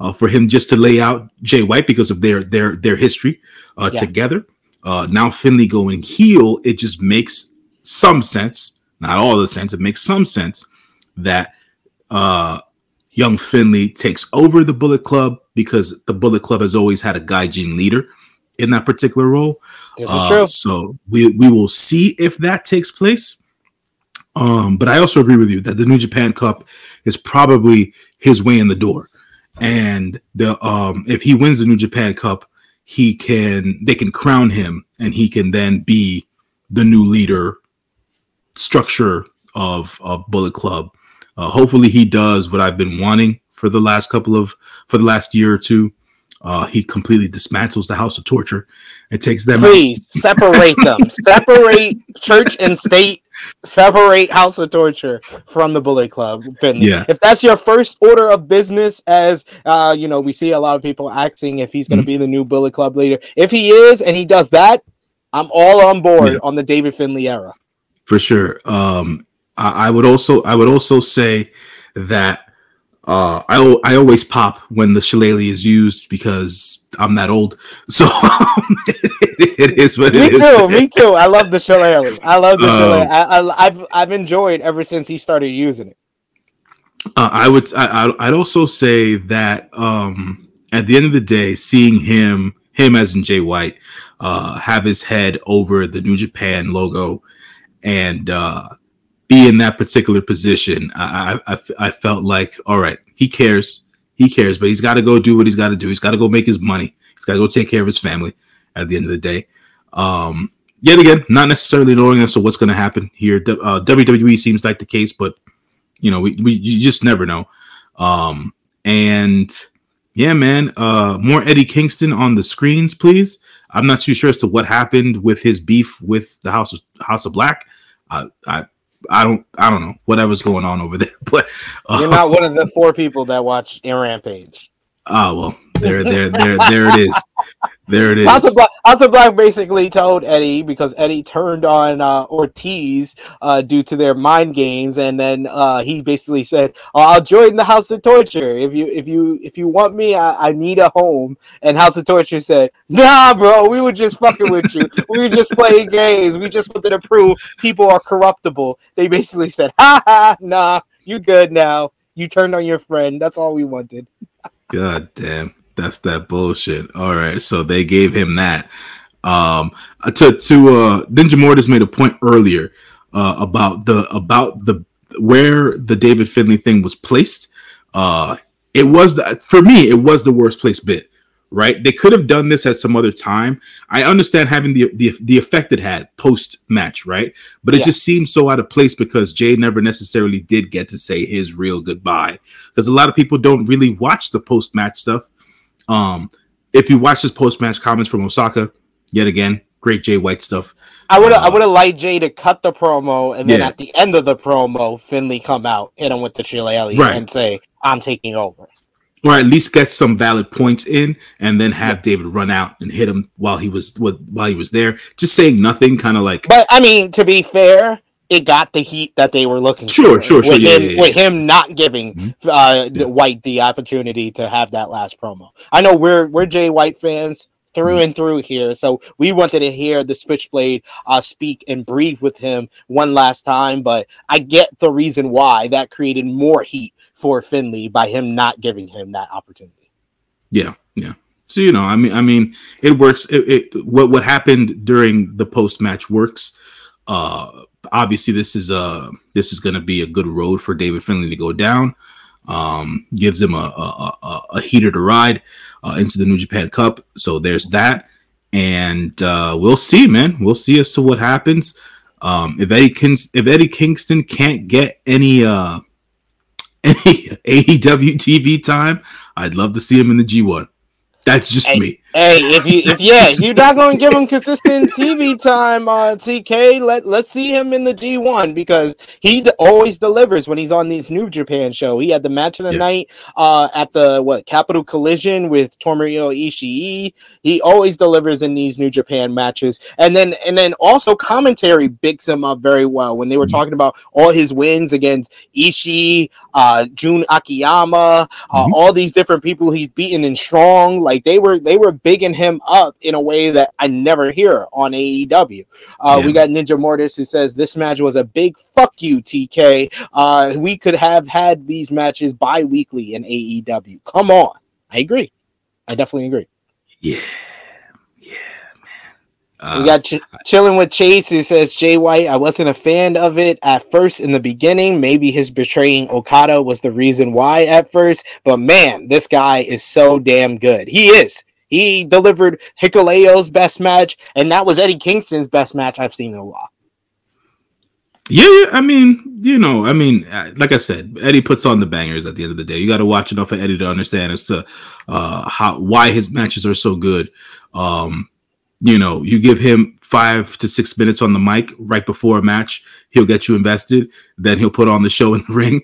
uh, for him just to lay out Jay White because of their their their history uh, Yeah. together. Uh, now Finlay going heel, it just makes some sense, not all the sense. It makes some sense that uh, young Finlay takes over the Bullet Club because the Bullet Club has always had a Gaijin leader in that particular role. This is Uh, true. So we we will see if that takes place. Um, but I also agree with you that the New Japan Cup is probably his way in the door. And the um if he wins the New Japan Cup, he can they can crown him and he can then be the new leader structure of of Bullet Club. Uh, hopefully he does what I've been wanting for the last couple of for the last year or two. Uh, he completely dismantles the House of Torture and takes them out. Please separate them. separate church and state. Separate House of Torture from the Bullet Club. Finlay. Yeah. If that's your first order of business, as uh, you know, we see a lot of people asking if he's going to Mm-hmm. be the new Bullet Club leader. If he is, and he does that, I'm all on board Yeah. on the David Finlay era. for sure. Um, I, I would also I would also say that uh, I I always pop when the shillelagh is used because I'm that old. So it, it is what Me it is. Me too. Me too. I love the shillelagh. I love the Um, shillelagh. I, I, I've I've enjoyed ever since he started using it. Uh, I would I, I'd also say that um, at the end of the day, seeing him him as in Jay White uh, have his head over the New Japan logo and uh, be in that particular position, I, I, I- felt like all right, he cares, he cares, but he's got to go do what he's got to do. He's got to go make his money. He's got to go take care of his family. At the end of the day, um, yet again, not necessarily knowing as to what's going to happen here. Uh, WWE seems like the case, but you know, we, we you just never know. Um, and yeah, man, uh, more Eddie Kingston on the screens, please. I'm not too sure as to what happened with his beef with the House of House of Black. I I, I don't I don't know whatever's going on over there, but uh, You're not one of the four people that watch in Rampage. oh well, there there there there it is, there it is. House of. Black, House Black basically told Eddie because Eddie turned on uh, Ortiz uh, due to their mind games, and then uh, he basically said, oh, "I'll join the House of Torture if you if you if you want me. I, I need a home." And House of Torture said, "Nah, bro, we were just fucking with you. we were just playing games. We just wanted to prove people are corruptible." They basically said, "Ha ha, nah, you good now. You turned on your friend. That's all we wanted." God damn, that's that bullshit. All right, so they gave him that. Um, uh, to to uh, Ninja Mortis made a point earlier uh, about the about the where the David Finlay thing was placed. Uh, it was the, for me, it was the worst place bit. Right, they could have done this at some other time. I understand having the the, the effect it had post match, right? But it Yeah. just seems so out of place because Jay never necessarily did get to say his real goodbye because a lot of people don't really watch the post match stuff. Um, if you watch this post match comments from Osaka, yet again, great Jay White stuff. I would have I Uh, would have liked Jay to cut the promo and then Yeah. at the end of the promo, Finlay come out, hit him with the shillelagh Right. and say, "I'm taking over." Or at least get some valid points in, and then have David run out and hit him while he was while he was there. Just saying nothing, kind of like But I mean, to be fair, it got the heat that they were looking Sure, for. sure, sure, With, yeah, him, yeah, yeah. with him not giving Mhm. uh, Yeah. White the opportunity to have that last promo. I know we're we're Jay White fans through Mhm. and through here, so we wanted to hear the Switchblade uh, speak and breathe with him one last time. But I get the reason why that created more heat for Finlay by him not giving him that opportunity. Yeah, yeah. So you know, I mean, I mean, it works. It, it what what happened during the post match works. Uh, obviously, this is uh this is going to be a good road for David Finlay to go down. Um, gives him a a, a, a heater to ride uh, into the New Japan Cup. So there's that, and uh, we'll see, man. We'll see as to what happens. Um, if Eddie Kings- if Eddie Kingston can't get any uh any AEW TV time, I'd love to see him in the G1. That's just Hey, me. Hey, if you if yeah, if you're not going to give him consistent TV time, uh, TK, let let's see him in the G1 because he d- always delivers when he's on these New Japan show. He had the match of the Yeah. night uh, at the what Capital Collision with Tomohiro Ishii. He always delivers in these New Japan matches, and then and then also commentary bigs him up very well when they were talking about all his wins against Ishii, uh, Jun Akiyama, uh, Mhm. all these different people he's beaten in strong. Like they were they were bigging him up in a way that I never hear on AEW. Uh, Yeah. We got Ninja Mortis who says this match was a big fuck you, TK. Uh, we could have had these matches bi-weekly in AEW. Come on. I agree. I definitely agree. Yeah, yeah, man. we Uh, got ch- chilling with Chase who says Jay White. I wasn't a fan of it at first in the beginning. Maybe his betraying Okada was the reason why at first, but man, this guy is so damn good. He is. He delivered Hikuleo's best match, and that was Eddie Kingston's best match I've seen in a while. yeah, yeah. I mean, you know, I mean, uh, like I said, Eddie puts on the bangers. At the end of the day, you got to watch enough of Eddie to understand as to uh, how why his matches are so good. Um, you know, you give him five to six minutes on the mic right before a match, he'll get you invested. Then he'll put on the show in the ring,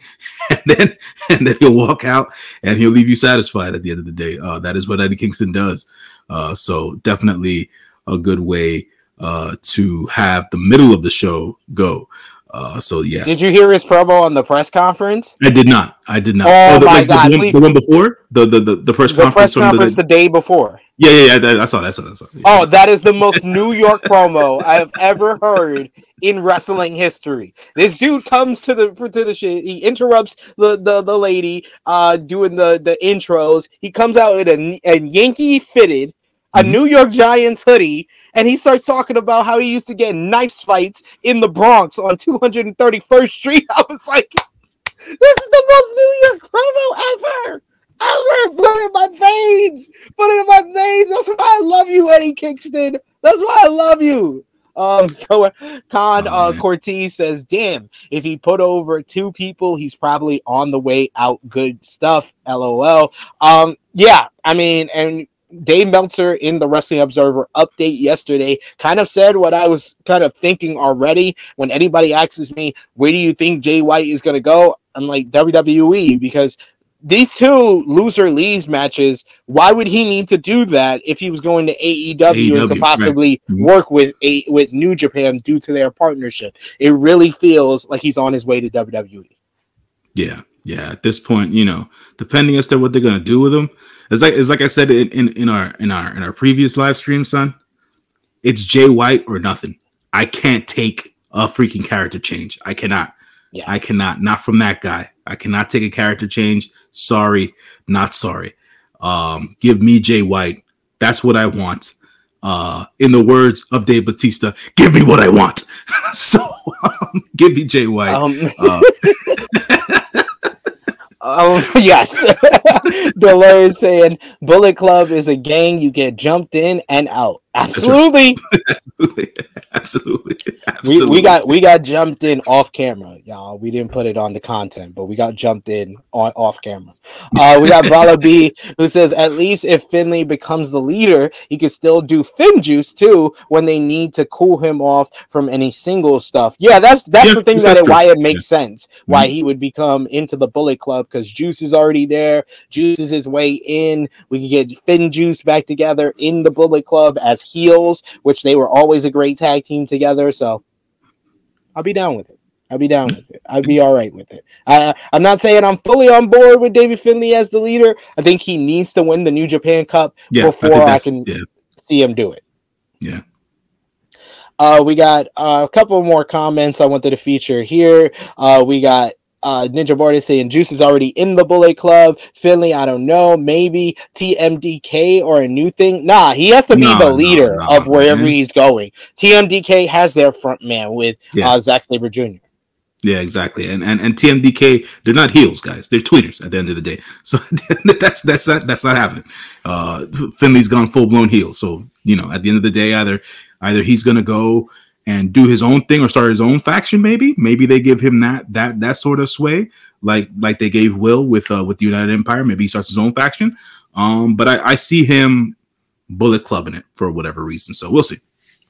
and then and then he'll walk out and he'll leave you satisfied at the end of the day. Uh, that is what Eddie Kingston does. Uh, so definitely a good way uh, to have the middle of the show go. Uh, so yeah, Did you hear his promo on the press conference? I did not. I did not. Oh the, my like, the God, one- The, one before the the the, the press The conference press conference the, the day before. Yeah yeah yeah. I saw that. I saw that. I saw that. Oh, that is the most New York promo I've ever heard in wrestling history. This dude comes to the to the shit. He interrupts the the, the lady uh doing the the intros. He comes out in a, a Yankee fitted, a Mhm. New York Giants hoodie, and he starts talking about how he used to get knife fights in the Bronx on 231st Street. I was like, this is the most New York promo ever. Ever put it in my veins, put it in my veins. That's why I love you, Eddie Kingston. That's why I love you. Um, Con uh. Cortez says, "Damn, if he put over two people, he's probably on the way out. Good stuff." LOL. Um, yeah, I mean, and Dave Meltzer in the Wrestling Observer update yesterday kind of said what I was kind of thinking already. When anybody asks me, "Where do you think Jay White is going to go?" I'm like WWE because these two loser leaves matches. Why would he need to do that if he was going to AEW, and could possibly Mhm. work with a with New Japan due to their partnership? It really feels like he's on his way to. WWE. Yeah, yeah. At this point, you know, depending as to what they're gonna do with him, it's like it's like I said in, in, in our in our in our previous live stream, son. It's Jay White or nothing. I can't take a freaking character change. I cannot. Yeah. I cannot. Not from that guy. I cannot take a character change. Sorry, not sorry. Um, give me Jay White. That's what I want. Uh, in the words of Dave Batista, give me what I want. so um, give me Jay White. Um, Uh, um, yes. Dolores saying Bullet Club is a gang you get jumped in and out. Absolutely. absolutely, absolutely, We, absolutely. we got we got jumped in off camera, y'all. We didn't put it on the content, but we got jumped in on off camera. Uh, we got Vala B who says at least if Finlay becomes the leader, he could still do Fin Juice too when they need to cool him off from any single stuff. Yeah, that's that's Yeah, the thing that's that it, true. why it makes sense why he would become into the Bullet Club because Juice is already there. Juice is his way in. We can get Finn Juice back together in the Bullet Club as heels, which they were always a great tag team together. So I'll be down with it. I'll be down with it. I'll be all right with it. I, I'm not saying I'm fully on board with David Finlay as the leader. I think he needs to win the New Japan Cup Yeah, before think I, can yeah. see him do it. Yeah. Uh, we got uh, a couple more comments I wanted to feature here. Uh, we got uh, Ninja Mortis saying Juice is already in the Bullet Club. Finlay, I don't know, maybe TMDK or a new thing. Nah, he has to be No, the leader no, of wherever man. he's going. TMDK has their front man with Yeah. uh, Zack Sabre Jr. Yeah, exactly. And and and TMDK, they're not heels, guys. They're tweeters at the end of the day. So that's that's not that's not happening. Uh Finlay's gone full blown heel. So you know, at the end of the day, either either he's gonna go and do his own thing or start his own faction. Maybe maybe they give him that that that sort of sway, like like they gave Will with uh with the United Empire. Maybe he starts his own faction. Um, but I, I see him bullet clubbing it for whatever reason. So we'll see.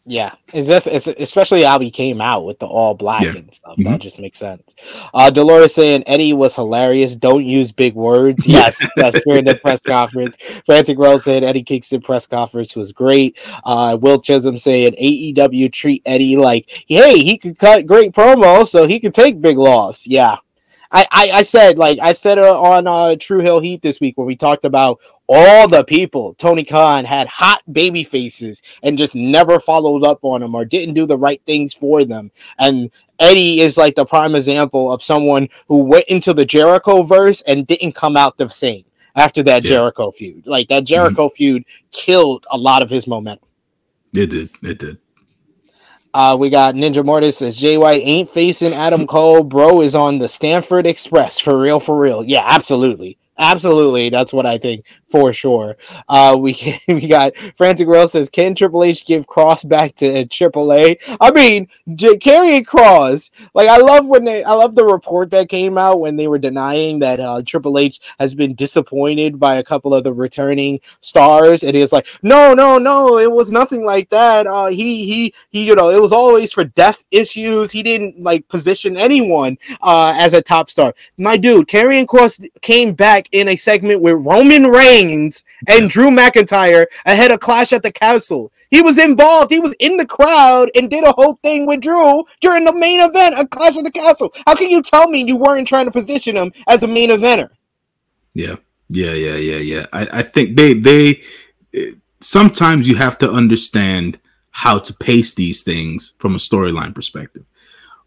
Yeah, it's just it's especially how he came out with the all black Yeah. and stuff. Mhm. That just makes sense. Uh Dolores saying Eddie was hilarious. Don't use big words. Yes, that's during the press conference. Frantic Rose saying Eddie Kingston press conference was great. Uh Will Chisholm saying AEW treat Eddie like hey he could cut great promo so he could take big loss. Yeah. I, I, I said like I've said it on uh, True Hill Heat this week when we talked about all the people Tony Khan had hot baby faces and just never followed up on them or didn't do the right things for them. And Eddie is like the prime example of someone who went into the Jericho verse and didn't come out the same after that Yeah. Jericho feud. Like that Jericho feud killed a lot of his momentum. It did. It did. Uh, we got Ninja Mortis says JY ain't facing Adam Cole. Bro is on the Stamford Express for real, for real. Yeah, absolutely. Absolutely. That's what I think for sure. Uh, we we got Frantic Rose says, Can Triple H give Kross back to Triple A? I mean, J- Karrion Kross, like I love when they I love the report that came out when they were denying that uh, Triple H has been disappointed by a couple of the returning stars. And it's like, no, no, no, it was nothing like that. Uh, he he he, you know, it was always for death issues. He didn't like position anyone uh, as a top star. My dude, Karrion Kross came back in a segment with Roman Reigns and Drew McIntyre ahead of Clash at the Castle. He was involved. He was in the crowd and did a whole thing with Drew during the main event of Clash at the Castle. How can you tell me you weren't trying to position him as a main eventer? Yeah, yeah, yeah, yeah, yeah. I, I think they they sometimes you have to understand how to pace these things from a storyline perspective.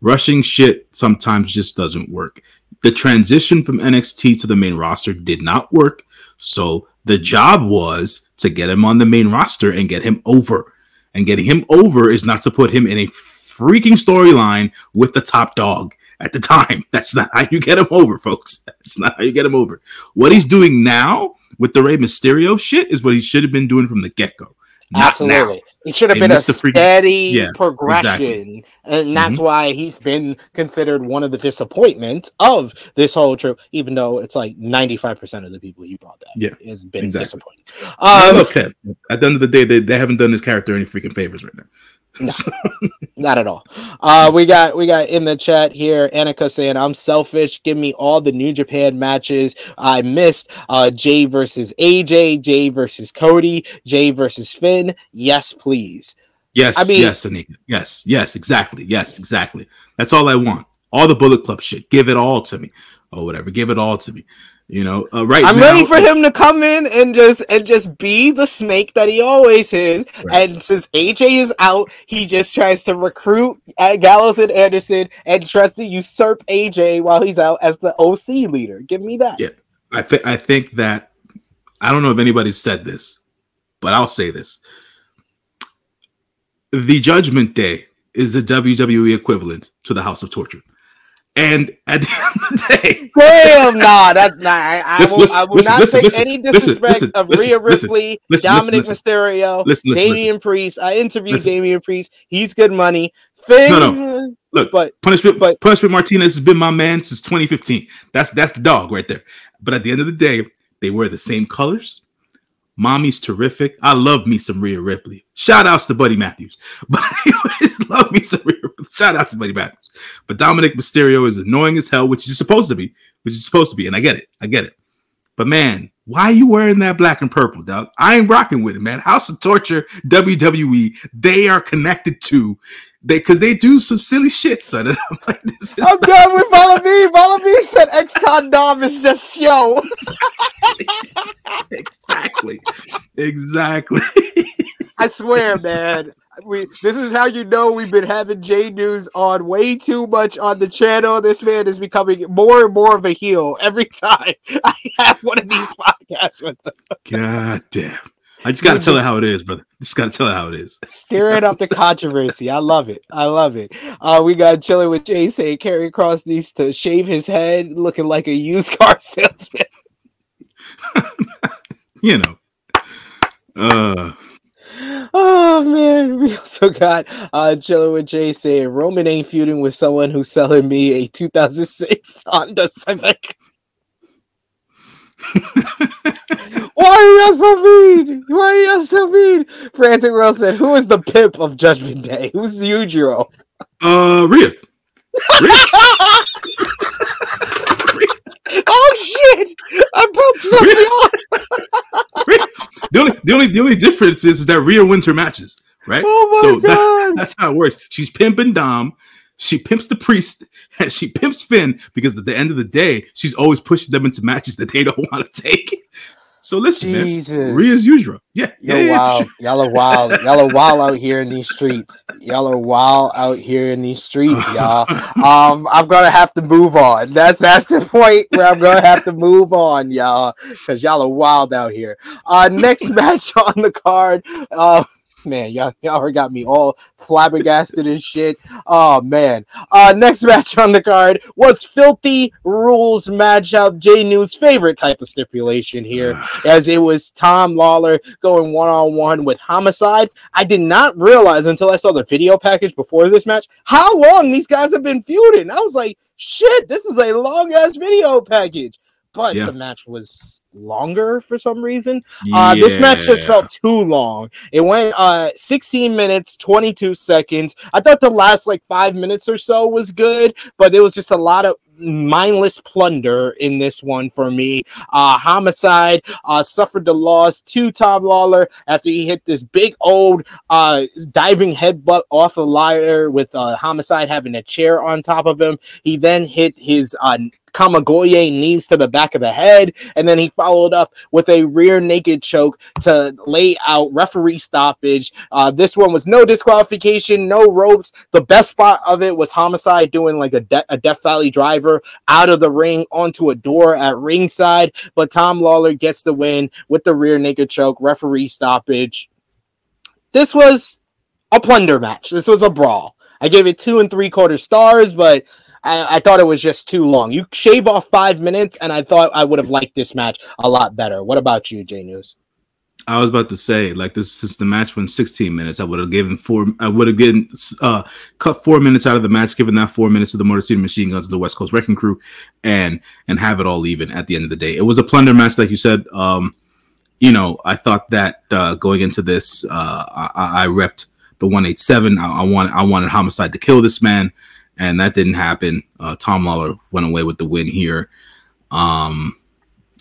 Rushing shit sometimes just doesn't work. The transition from NXT to the main roster did not work. So the job was to get him on the main roster and get him over. And getting him over is not to put him in a freaking storyline with the top dog at the time. That's not how you get him over, folks. That's not how you get him over. What he's doing now with the Rey Mysterio shit is what he should have been doing from the get go. Absolutely. It should have They been a missed the freaking- steady Yeah, progression. exactly. Mm-hmm. And that's why he's been considered one of the disappointments of this whole trip, even though it's like 95% of the people he brought back Yeah, has been exactly. disappointed. Um, Um, okay. At the end of the day, they, they haven't done his character any freaking favors right now. Not at all. Uh, we got we got in the chat here Annika saying I'm selfish. Give me all the New Japan matches I missed. Uh, Jay versus AJ, Jay versus Cody, Jay versus Finn. Yes, please. Yes, I mean- yes, Anika. Yes, yes, exactly. Yes, exactly. That's all I want. All the Bullet Club shit. Give it all to me, or whatever. Give it all to me. You know, uh, right I'm now. ready for him to come in and just and just be the snake that he always is. Right. And since AJ is out, he just tries to recruit uh, Gallows and Anderson and tries to usurp AJ while he's out as the OC leader. Give me that. Yeah. I think I think that I don't know if anybody said this, but I'll say this. The Judgment Day is the WWE equivalent to the House of Torture. And at the end of the day, Damn, nah, that's not. I, I Listen, will, listen, I will listen, not take any disrespect of Rhea Ripley, Dominik Mysterio, listen, Damian Priest. I interviewed. Damian Priest. He's good money. Finn, No, Look, but Punishment, but- Punishment Martinez has been my man since 2015. That's that's the dog right there. But at the end of the day, they wear the same colors. Mommy's terrific. I love me some Rhea Ripley. Shout outs to Buddy Matthews. But anyways, love me some Rhea. Shout out to Buddy Matthews. But Dominik Mysterio is annoying as hell, which is supposed to be, which is supposed to be, and I get it. I get it. But man, why are you wearing that black and purple, dog? I ain't rocking with it, man. House of Torture, WWE, they are connected to they because they do some silly shit, son. And I'm like, this is I'm done with Follow Me. Follow Me said ex condom is just show. exactly, exactly. I swear, man. We this is how you know we've been having J News on way too much on the channel. This man is becoming more and more of a heel every time I have one of these podcasts with him. God damn. I just gotta Dude, tell her how it is, brother. Just gotta tell her how it is. Stirring up the controversy. I love it. I love it. Uh, we got chilling with Jay saying Carrie Cross needs to shave his head, looking like a used car salesman. You know. Uh Oh man, we also got uh chilling with Jay saying Roman ain't feuding with someone who's selling me a 2006 Honda Civic. Why are y'all so mean? Why are y'all so mean? Frantic World said, "Who is the pimp of Judgment Day? Who's Yujiro?" uh Rhea. oh shit! I broke something off. The only the only the only difference is is that Rhea wins her matches, right? Oh my so that- that's how it works. She's pimping Dom. She pimps the priest and she pimps Finn because at the end of the day, she's always pushing them into matches that they don't want to take. So listen, man. Jesus. Rhea's usual. Yeah. Yo, yeah, yeah, for wow. sure. Y'all are wild. Y'all are wild out here in these streets. Y'all are wild out here in these streets, y'all. Um, I'm gonna have to move on. That's that's the point where I'm gonna have to move on, y'all, because y'all are wild out here. Uh, next match on the card. Uh, man, y'all y'all already got me all flabbergasted and shit. Oh man. Uh, next match on the card was Filthy Rules matchup. J News favorite type of stipulation here as it was Tom Lawlor going one on one with Homicide. I did not realize until I saw the video package before this match how long these guys have been feuding. I was like, shit, this is a long ass video package. But Yeah. the match was longer for some reason. Uh, this match just felt too long. It went uh 16 minutes, 22 seconds. I thought the last like five minutes or so was good, but there was just a lot of mindless plunder in this one for me. Uh, Homicide uh, suffered the loss to Tom Lawlor after he hit this big old uh, diving headbutt off a liar with uh, Homicide having a chair on top of him. He then hit his uh, Kamigoye knees to the back of the head, and then he followed up with a rear naked choke to lay out referee stoppage. Uh, this one was no disqualification, no ropes. The best spot of it was Homicide doing like a, de- a Death Valley driver out of the ring onto a door at ringside, but Tom Lawlor gets the win with the rear naked choke, referee stoppage. This was a plunder match. This was a brawl. I gave it two and three quarter stars, but I, I thought it was just too long. You shave off five minutes, and I thought I would have liked this match a lot better. What about you, J News? I was about to say, like this since the match went 16 minutes, I would have given four. I would have given uh cut four minutes out of the match, given that four minutes to the Motor City Machine Guns, the West Coast Wrecking Crew, and and have it all even at the end of the day. It was a plunder match, like you said. Um, you know, I thought that uh, going into this, uh, I, I repped the 187. I, I wanted I wanted Homicide to kill this man, and that didn't happen. Uh, Tom Lawlor went away with the win here. Um,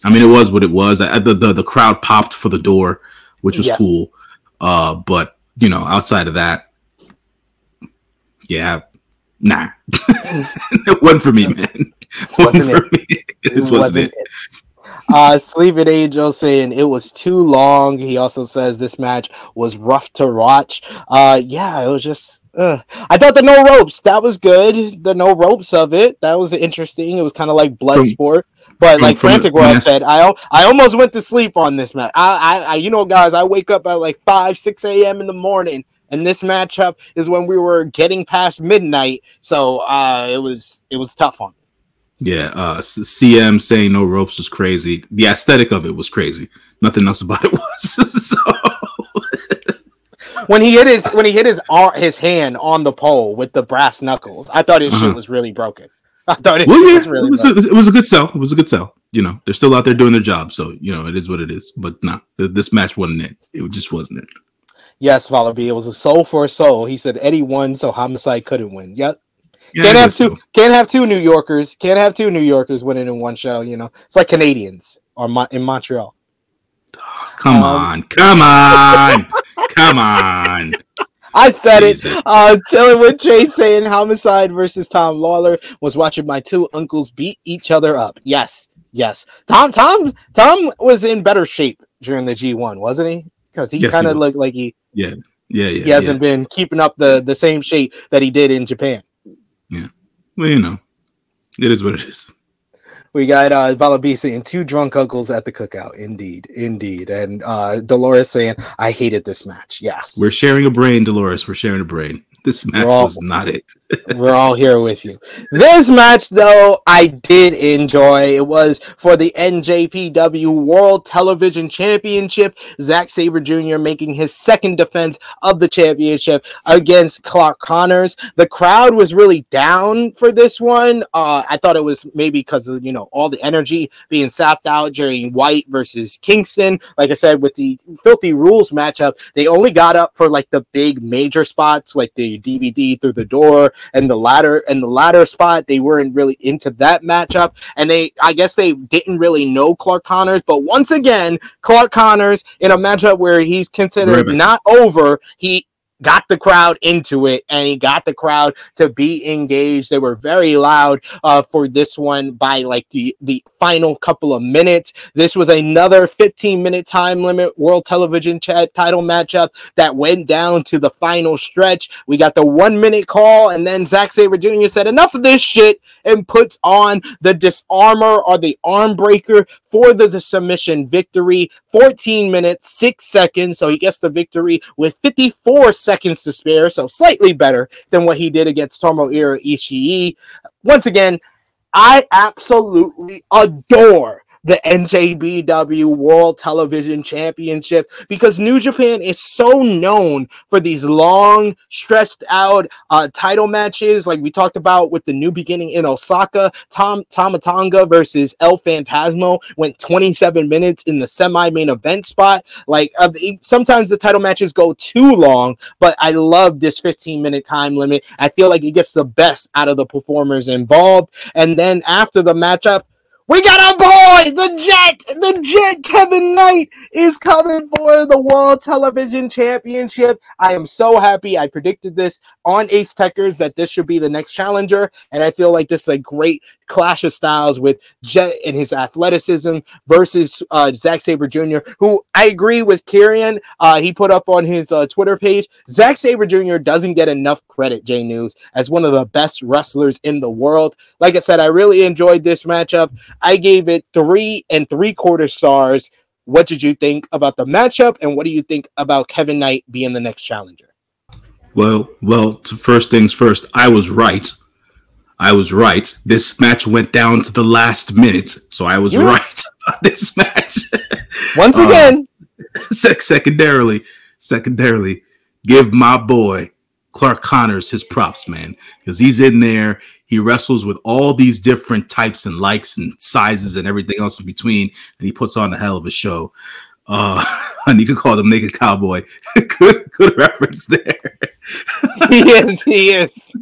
I mean, it was what it was. I, the, the the crowd popped for the door, which was Yeah. cool. Uh, but you know, outside of that, yeah, nah, it wasn't for me, man. This wasn't it. for me. This wasn't it. Uh, Sleeping Angel saying it was too long. He also says this match was rough to watch. Uh, yeah, it was just. Uh. I thought the no ropes that was good. The no ropes of it that was interesting. It was kind of like blood From- sport. But from- like from Frantic World an- said, I I almost went to sleep on this match. I, I, I you know guys, I wake up at like five six a.m. in the morning, and this matchup is when we were getting past midnight. So uh, it was it was tough on. me. Yeah, uh, CM saying no ropes was crazy. The aesthetic of it was crazy. Nothing else about it was. so, when he hit his when he hit his his hand on the pole with the brass knuckles, I thought his Uh-huh. shit was really broken. I thought it, well, yeah, was really it, was a, it was a good sell. It was a good sell. You know, they're still out there doing their job, so you know it is what it is. But nah, th- this match wasn't it. It just wasn't it. yes, Follow B. It was a soul for a soul. He said Eddie won, so Homicide couldn't win. Yep. Yeah, can't have two. so. Can't have two New Yorkers. Can't have two New Yorkers winning in one show. You know, it's like Canadians or Mon- in Montreal. Come Um, on, come on, come on. I said it. Uh, chilling with Chase saying homicide versus Tom Lawlor was watching my two uncles beat each other up. Yes, yes. Tom, Tom, Tom was in better shape during the G1, wasn't he? Because he Yes, kind of looked like he Yeah, yeah, yeah. he hasn't been keeping up the the same shape that he did in Japan. yeah. Well, you know, it is what it is. We got uh Valabisi and two drunk uncles at the cookout. Indeed, indeed. And uh Dolores saying, I hated this match. Yes. We're sharing a brain, Dolores. We're sharing a brain. This match all- was not it. We're all here with you. This match, though, I did enjoy. It was for the NJPW World Television Championship. Zack Sabre Jr. making his second defense of the championship against Clark Connors. The crowd was really down for this one. Uh, I thought it was maybe because of you know all the energy being sapped out during White versus Kingston. Like I said, with the Filthy Rules matchup, they only got up for like the big major spots, like the DVD through the door and the ladder and the ladder spot. They weren't really into that matchup, and they, I guess, they didn't really know Clark Connors. But once again, Clark Connors in a matchup where he's considered Right. not over, he got the crowd into it and he got the crowd to be engaged. They were very loud uh, for this one by like the the final couple of minutes. This was another 15 minute time limit world television chat title matchup that went down to the final stretch. We got the one minute call and then Zack Sabre Jr. said enough of this shit and puts on the disarmor or the arm breaker for the submission victory. 14 minutes 6 seconds so he gets the victory with 54 seconds to spare so slightly better than what he did against Tomohiro Ishii once again I absolutely adore the NJPW World Television Championship because New Japan is so known for these long, stretched out uh, title matches, like we talked about with the New Beginning in Osaka. Tom Tama Tonga versus El Fantasmo went 27 minutes in the semi-main event spot. Like uh, sometimes the title matches go too long, but I love this 15-minute time limit. I feel like it gets the best out of the performers involved. And then after the matchup, we got our boy, the Jet, the Jet Kevin Knight is coming for the World Television Championship. I am so happy. I predicted this on Ace Techers that this should be the next challenger, and I feel like this is a great clash of styles with Jet and his athleticism versus uh, Zack Sabre Jr., who I agree with Kieran. Uh, he put up on his uh, Twitter page. Zack Sabre Jr. doesn't get enough credit, J News, as one of the best wrestlers in the world. Like I said, I really enjoyed this matchup. I gave it three and three quarter stars. What did you think about the matchup, and what do you think about Kevin Knight being the next challenger? Well, well, first things first, I was right. I was right. This match went down to the last minute, so I was Yeah. right about this match. Once Uh, again, Sec- secondarily, secondarily, give my boy Clark Connors his props, man, because he's in there. He wrestles with all these different types and likes and sizes and everything else in between, and he puts on a hell of a show. Uh, and you could call him Naked Cowboy. good, good reference there. he is. He is.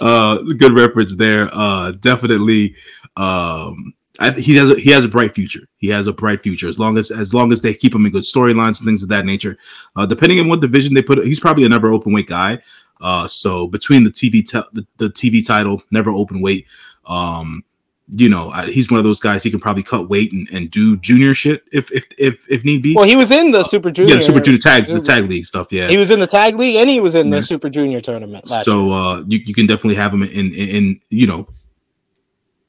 uh good reference there uh definitely um I, he has a, he has a bright future. He has a bright future as long as as long as they keep him in good storylines and things of that nature. Uh, depending on what division they put, he's probably a never open weight guy. Uh, so between the TV te- the, the TV title, never open weight, um, you know, I, he's one of those guys. He can probably cut weight and, and do junior shit if if if if need be. Well, he was in the Super Junior. yeah, the Super Junior tag the tag league stuff. Yeah, He was in the tag league, and he was in Yeah. the Super Junior tournament. So uh you, you can definitely have him in, in in you know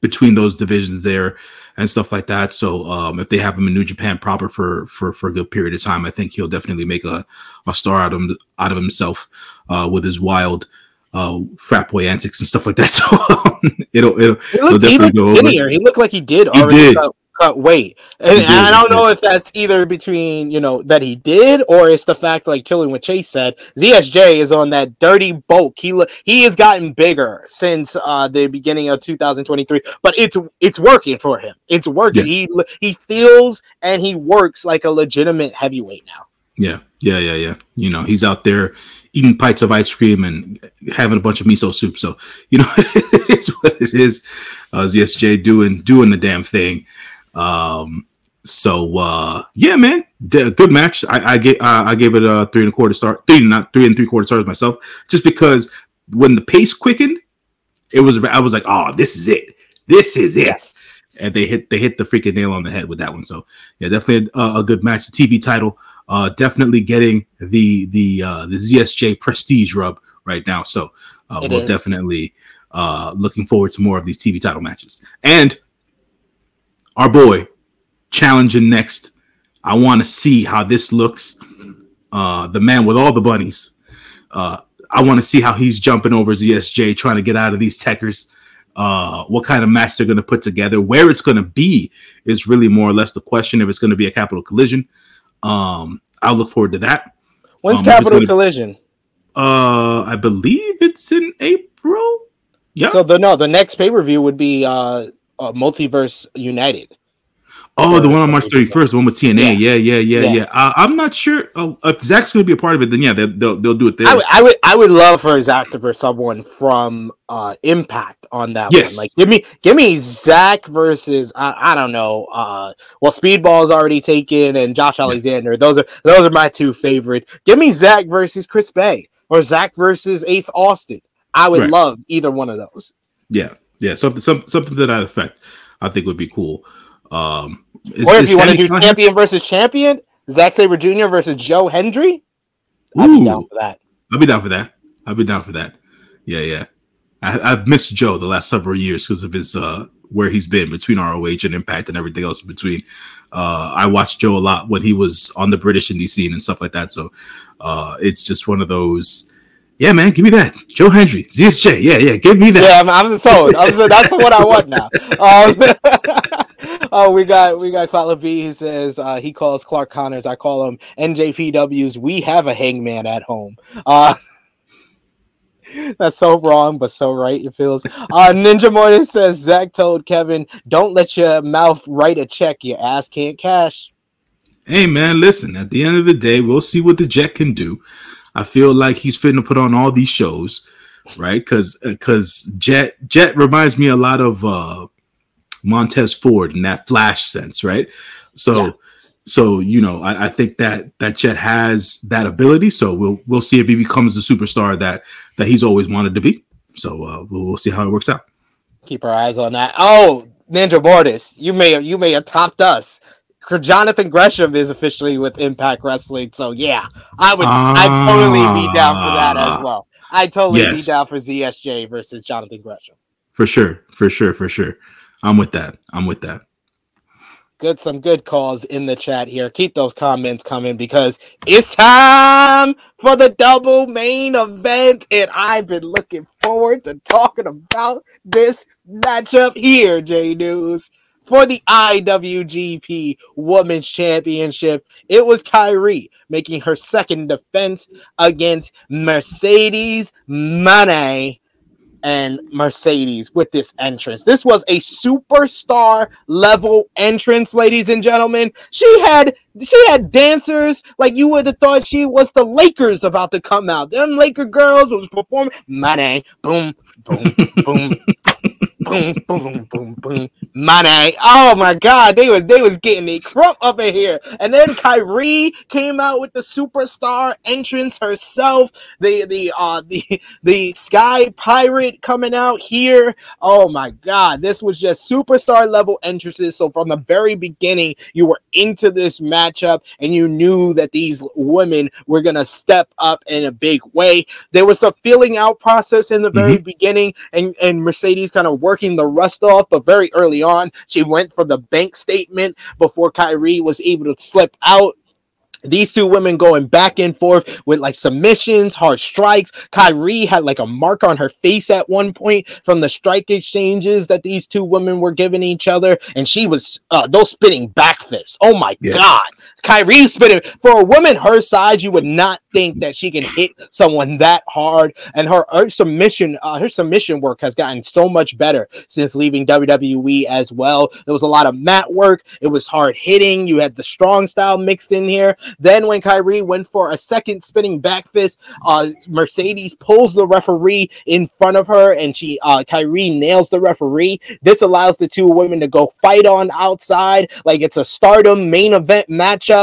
between those divisions there and stuff like that so um if they have him in new japan proper for for for a good period of time i think he'll definitely make a, a star out of him out of himself uh with his wild uh frat boy antics and stuff like that so um, it'll it'll he it'll looked, he definitely go over. skinnier. He looked like he did He already did. Cut, cut weight, and, and I don't know if that's either between you know that he did or it's the fact like chilling with Chase said ZSJ is on that dirty bulk. He he has gotten bigger since uh the beginning of 2023, but it's it's working for him. It's working. He he feels and he works like a legitimate heavyweight now. Yeah, yeah, yeah, yeah. You know, he's out there eating pints of ice cream and having a bunch of miso soup. So, you know, it is what it is. Uh, ZSJ doing doing the damn thing. Um, so uh, yeah, man, D- good match. I, I get uh, I gave it a three and a quarter star, three not three and three quarter stars myself, just because when the pace quickened, it was I was like, oh, this is it, this is it. Yes. And they hit they hit the freaking nail on the head with that one. So yeah, definitely a, a good match. The TV title, uh, definitely getting the the uh, the ZSJ prestige rub right now. So uh, we'll is. definitely uh, looking forward to more of these TV title matches. And our boy challenging next. I want to see how this looks. Uh, the man with all the bunnies. Uh, I want to see how he's jumping over ZSJ, trying to get out of these techers. Uh, what kind of match they're going to put together, where it's going to be is really more or less the question. If it's going to be a capital collision, um, I'll look forward to that. When's um, capital collision? Uh, I believe it's in April. Yeah. So the no, the next pay per view would be uh, uh, Multiverse United. Oh, the one on March 31st, the one with TNA. Yeah, yeah, yeah, yeah. yeah. yeah. Uh, I'm not sure uh, if Zach's going to be a part of it. Then yeah, they'll they'll, they'll do it there. I would, I would, I would love for Zach to versus someone from uh, Impact on that yes. one. Like, give me give me Zach versus I, I don't know. Uh, well, Speedball is already taken, and Josh Alexander. Yeah. Those are those are my two favorites. Give me Zach versus Chris Bey or Zach versus Ace Austin. I would right. love either one of those. Yeah, yeah, something some, something to that effect. I think would be cool. Um, is, or if you want to do champion versus champion, Zack Sabre Jr. versus Joe Hendry, I'd be down for that. I'll be down for that. I'll be down for that. Yeah, yeah. I, have missed Joe the last several years because of his uh, where he's been between ROH and Impact and everything else in between. Uh, I watched Joe a lot when he was on the British indie scene and stuff like that. So uh, it's just one of those. Yeah, man, give me that. Joe Hendry, ZSJ. Yeah, yeah, give me that. Yeah, I'm, I'm sold. I'm, that's what I want now. Um, oh, we got we got Cloud B. He says uh, he calls Clark Connors. I call him NJPW's. We have a hangman at home. Uh, that's so wrong, but so right. It feels. Uh, Ninja Morning says Zach told Kevin, "Don't let your mouth write a check. Your ass can't cash." Hey man, listen. At the end of the day, we'll see what the Jet can do. I feel like he's fitting to put on all these shows, right? Because because Jet Jet reminds me a lot of uh Montez Ford in that flash sense, right? So, yeah. so you know, I, I, think that that Jet has that ability. So we'll we'll see if he becomes the superstar that that he's always wanted to be. So uh, we'll, we'll see how it works out. Keep our eyes on that. Oh, Ninja Mortis, you may have you may have topped us. Jonathan Gresham is officially with Impact Wrestling, so yeah, I would uh, I'd totally be down for that as well. I totally yes. be down for ZSJ versus Jonathan Gresham. For sure, for sure, for sure. I'm with that. I'm with that. Good, some good calls in the chat here. Keep those comments coming because it's time for the double main event, and I've been looking forward to talking about this matchup here, J News. For the IWGP Women's Championship, it was Kairi making her second defense against Mercedes Moné and Mercedes with this entrance. This was a superstar level entrance, ladies and gentlemen. She had she had dancers like you would have thought she was the Lakers about to come out. Them Laker girls was performing money, boom, boom, boom, boom, boom, boom, boom, money. Oh my God, they was they was getting a crump up in here. And then Kairi came out with the superstar entrance herself. The the uh the the Sky Pirate coming out here. Oh my God, this was just superstar level entrances. So from the very beginning, you were into this matchup and you knew that these women were gonna step up in a big way. There was a feeling out process in the very mm-hmm. beginning, and and Mercedes kind of worked working the rust off, but very early on, she went for the bank statement before Kairi was able to slip out these two women going back and forth with like submissions, hard strikes. Kairi had like a mark on her face at one point from the strike exchanges that these two women were giving each other, and she was uh, those spinning back fists. Oh my yeah. god! Kairi spinning for a woman her size, you would not think that she can hit someone that hard. And her, her submission, uh, her submission work has gotten so much better since leaving WWE as well. There was a lot of mat work. It was hard hitting. You had the strong style mixed in here. Then when Kairi went for a second spinning back fist, uh, Mercedes pulls the referee in front of her, and she, uh, Kairi nails the referee. This allows the two women to go fight on outside like it's a Stardom main event matchup.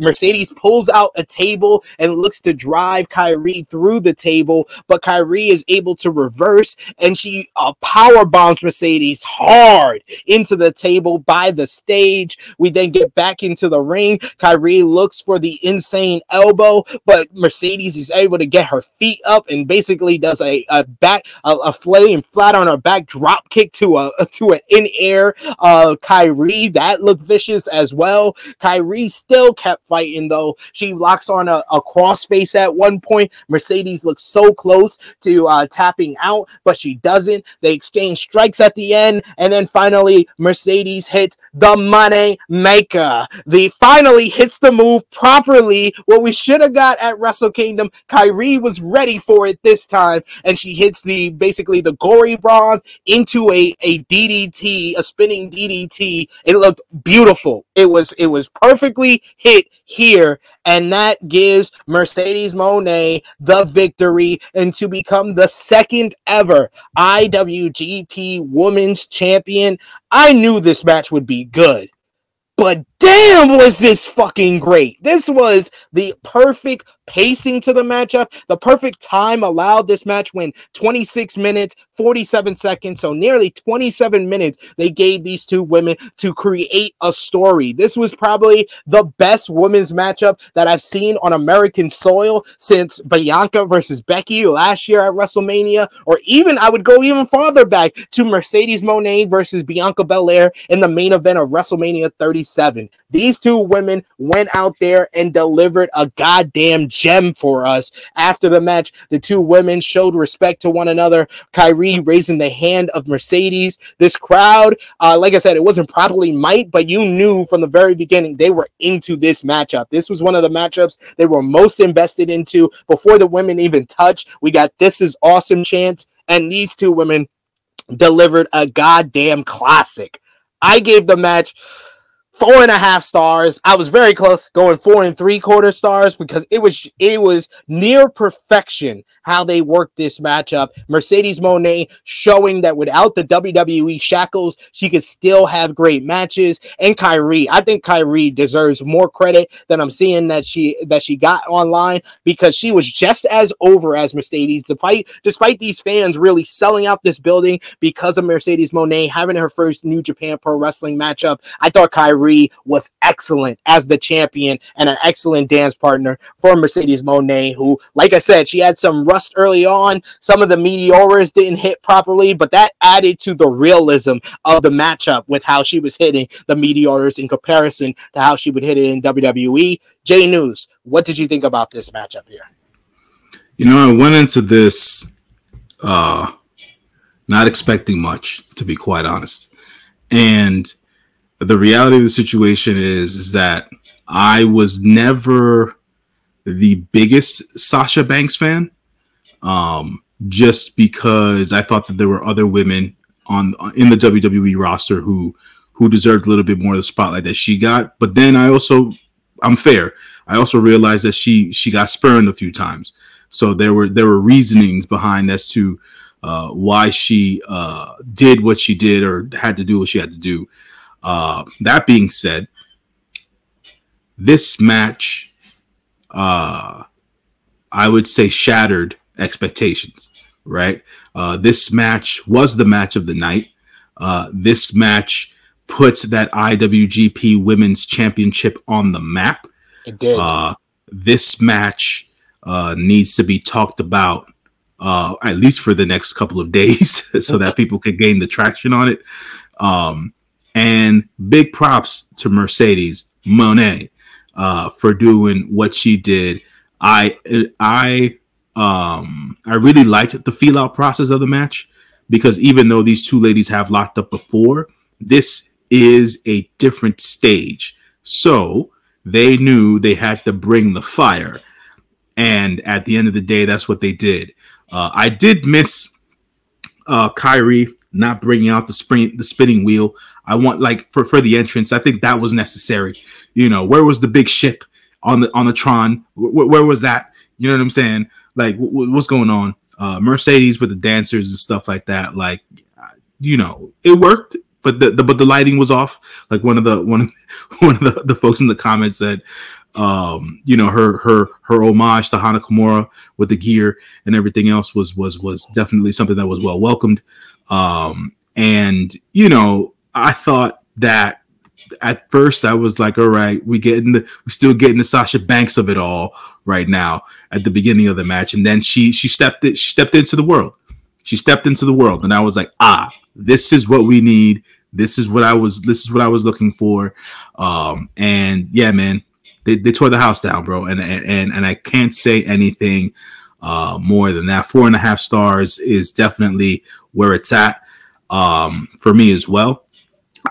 Mercedes pulls out a table and looks to drive Kairi through the table, but Kairi is able to reverse and she uh, power bombs Mercedes hard into the table by the stage. We then get back into the ring. Kairi looks for the insane elbow, but Mercedes is able to get her feet up and basically does a, a back a, a flame flat on her back drop kick to a to an in air uh Kairi that looked vicious as well. Kairi still kept fighting though. She locks on a, a crossface at one point. Mercedes looks so close to uh, tapping out, but she doesn't. They exchange strikes at the end, and then finally Mercedes hits the money maker. The finally hits the move properly. What we should have got at Wrestle Kingdom. Kairi was ready for it this time, and she hits the basically the gory brawn into a a DDT, a spinning DDT. It looked beautiful. It was it was perfectly hit here, and that gives Mercedes Moné the victory and to become the second ever IWGP Women's Champion. I knew this match would be good. But damn, was this fucking great! This was the perfect pacing to the matchup. The perfect time allowed this match win 26 minutes, 47 seconds. So nearly 27 minutes they gave these two women to create a story. This was probably the best women's matchup that I've seen on American soil since Bianca versus Becky last year at WrestleMania, or even I would go even farther back to Mercedes Moné versus Bianca Belair in the main event of WrestleMania 37. These two women went out there and delivered a goddamn gem for us. After the match, the two women showed respect to one another. Kairi raising the hand of Mercedes. This crowd, uh, like I said, it wasn't properly might, but you knew from the very beginning they were into this matchup. This was one of the matchups they were most invested into before the women even touched. We got this is awesome chance, and these two women delivered a goddamn classic. I gave the match four and a half stars. I was very close going four and three quarter stars because it was it was near perfection how they worked this matchup. Mercedes Moné showing that without the WWE shackles, she could still have great matches. And Kairi, I think Kairi deserves more credit than I'm seeing that she that she got online because she was just as over as Mercedes, despite despite these fans really selling out this building because of Mercedes Moné having her first New Japan Pro Wrestling matchup. I thought Was excellent as the champion and an excellent dance partner for Mercedes Moné, who, like I said, she had some rust early on. Some of the meteoras didn't hit properly, but that added to the realism of the matchup with how she was hitting the meteoras in comparison to how she would hit it in WWE. J News, what did you think about this matchup here? You know, I went into this uh not expecting much, to be quite honest. And the reality of the situation is is that I was never the biggest Sasha Banks fan, um, just because I thought that there were other women on in the WWE roster who who deserved a little bit more of the spotlight that she got. But then I also, I'm fair. I also realized that she she got spurned a few times, so there were there were reasonings behind as to uh, why she uh, did what she did or had to do what she had to do. Uh, that being said, this match, uh, I would say, shattered expectations. Right, uh, this match was the match of the night. Uh, this match puts that IWGP Women's Championship on the map. It did. Uh, this match uh, needs to be talked about uh, at least for the next couple of days so that people can gain the traction on it. Um, and big props to Mercedes Moné uh, for doing what she did. I I um I really liked the feel out process of the match because even though these two ladies have locked up before, this is a different stage. So they knew they had to bring the fire. And at the end of the day, that's what they did. Uh, I did miss uh, Kairi not bringing out the spring, the spinning wheel. I want like for for the entrance. I think that was necessary. You know, where was the big ship on the on the Tron? Where, where was that? You know what I'm saying? Like, what's going on? Uh, Mercedes with the dancers and stuff like that. Like, you know, it worked, but the, the but the lighting was off. Like one of the one of, one of the, the folks in the comments said, um, you know, her her her homage to Hana Kimura with the gear and everything else was was was definitely something that was well welcomed. Um, and you know, I thought that at first I was like, all right, we getting the we still getting the Sasha Banks of it all right now at the beginning of the match, and then she she stepped it she stepped into the world. She stepped into the world, and I was like, ah, this is what we need. This is what I was. This is what I was looking for. Um, and yeah, man, they, they tore the house down, bro. And and and I can't say anything uh, more than that. Four and a half stars is definitely where it's at um, for me as well.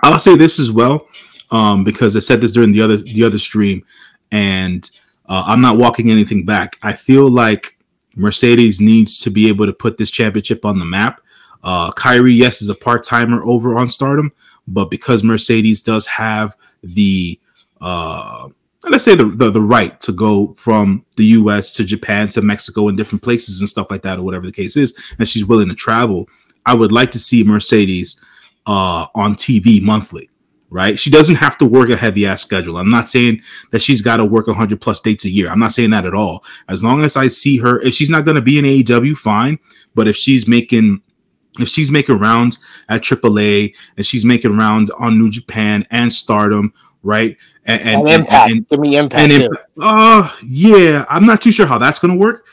I'll say this as well um, because I said this during the other the other stream, and uh, I'm not walking anything back. I feel like Mercedes needs to be able to put this championship on the map. Uh, Kairi, yes, is a part timer over on Stardom, but because Mercedes does have the uh, let's say the, the, the right to go from the U.S. to Japan to Mexico and different places and stuff like that, or whatever the case is, and she's willing to travel. I would like to see Mercedes uh, on TV monthly right? She doesn't have to work a heavy ass schedule. I'm not saying that she's got to work 100 plus dates a year. I'm not saying that at all. As long as I see her, if she's not going to be in AEW, fine. But if she's making if she's making rounds at AAA and she's making rounds on New Japan and Stardom, right? And, and, and impact. And, Give me impact. And impact. Uh, yeah, I'm not too sure how that's going to work.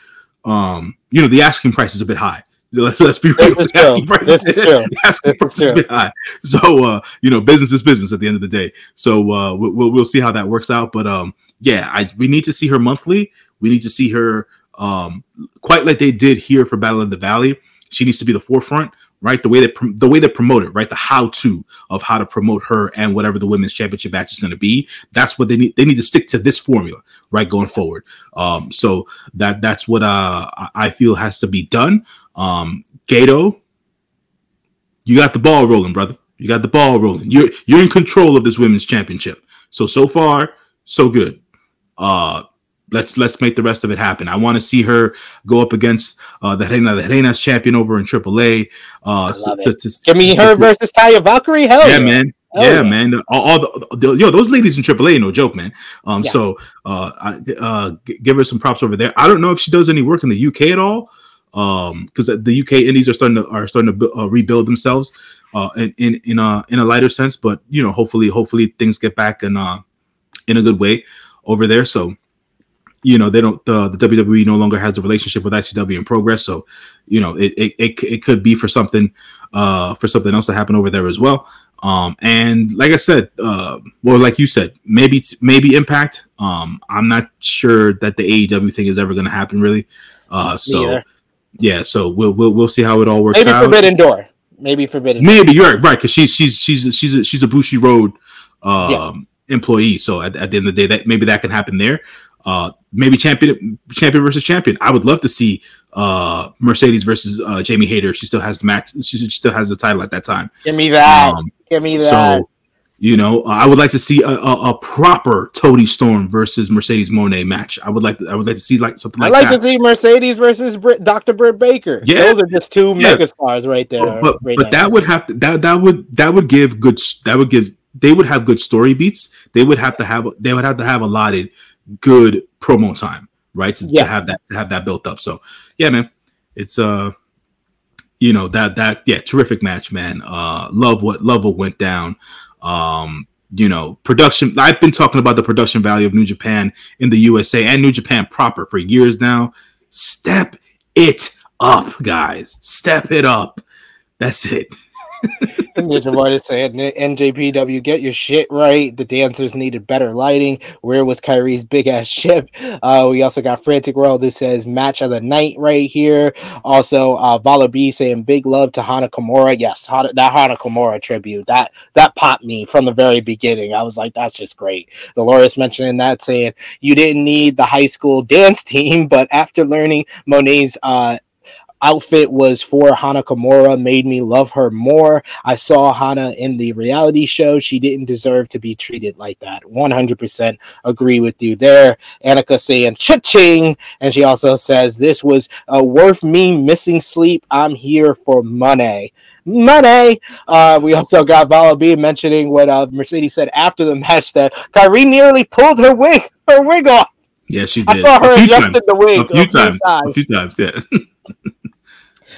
Um, you know, the asking price is a bit high. Let's, be real. Asking price this is, true. asking this price is, is high. So uh, you know, business is business at the end of the day. So uh, we'll we'll see how that works out. But um, yeah, I we need to see her monthly. We need to see her um, quite like they did here for Battle of the Valley. She needs to be the forefront, right? The way that the way they promote it, right? The how to of how to promote her and whatever the women's championship match is going to be. That's what they need. They need to stick to this formula, right, going forward. Um, so that that's what uh, I feel has to be done. Um, Gedo, you got the ball rolling, brother. You got the ball rolling. You're you're in control of this women's championship. So so far, so good. Uh let's let's make the rest of it happen. I want to see her go up against uh, the Reina, the Reina's champion over in AAA. Uh, to, to, Give me to, her versus Taya Valkyrie. Hell yeah, yeah. man. Yeah, yeah, man. All, all the, the, yo, those ladies in AAA, no joke, man. Um, yeah. so uh, I, uh, give her some props over there. I don't know if she does any work in the UK at all um because the UK indies are starting to are starting to uh, rebuild themselves uh in in in a in a lighter sense but you know hopefully hopefully things get back in uh in a good way over there. So you know they don't the, WWE no longer has a relationship with ICW in progress. So you know it it, it, it could be for something uh for something else to happen over there as well. Um and like I said uh well like you said maybe maybe impact. Um I'm not sure that the AEW thing is ever going to happen really. Uh so yeah, so we'll we'll we'll see how it all works out. Maybe out. Forbidden Door. Maybe Forbidden. Maybe you're right, right? Because she's she's she's she's a, she's a Bushiroad um, yeah. employee. So at, at the end of the day, that maybe that can happen there. Uh, maybe champion champion versus champion. I would love to see uh, Mercedes versus uh, Jamie Hayter. She still has the match. She still has the title at that time. Give me that. Um, Give me that. So you know, uh, I would like to see a, a, a, proper Toni Storm versus Mercedes Moné match. I would like to, I would like to see like something like that. I like that. to see Mercedes versus Brit, Dr. Britt Baker. Yeah, those are just two yeah. megastars right there. But but, right but that would have to that that would that would give good that would give they would have good story beats. They would have to have they would have to have allotted good promo time, right? To, yeah. to have that to have that built up. So yeah, man, it's uh you know that that yeah terrific match man uh love what love what went down um, you know, production. I've been talking about the production value of New Japan in the USA and New Japan proper for years now. Step it up, guys. Step it up. That's it. Ninja NJPW, get your shit right. The dancers needed better lighting. Where was Kairi's big ass ship? Uh, we also got Frantic World who says, match of the night right here. Also, uh, Vala B saying, big love to Hana Kimura. Yes, Hana, that Hana Kimura tribute, that that popped me from the very beginning. I was like, that's just great. Dolores mentioning that, saying, you didn't need the high school dance team, but after learning Moné's uh, outfit was for Hana Kimura made me love her more. I saw Hana in the reality show. She didn't deserve to be treated like that. 100% agree with you there. Annika saying cha-ching. And she also says, this was uh, worth me missing sleep. I'm here for money money. Uh, we also got Vala B mentioning what uh, Mercedes said after the match that Kairi nearly pulled her wig, her wig off. Yeah, she did. I saw her adjusting the wig a few, a few times. times. A few times, yeah.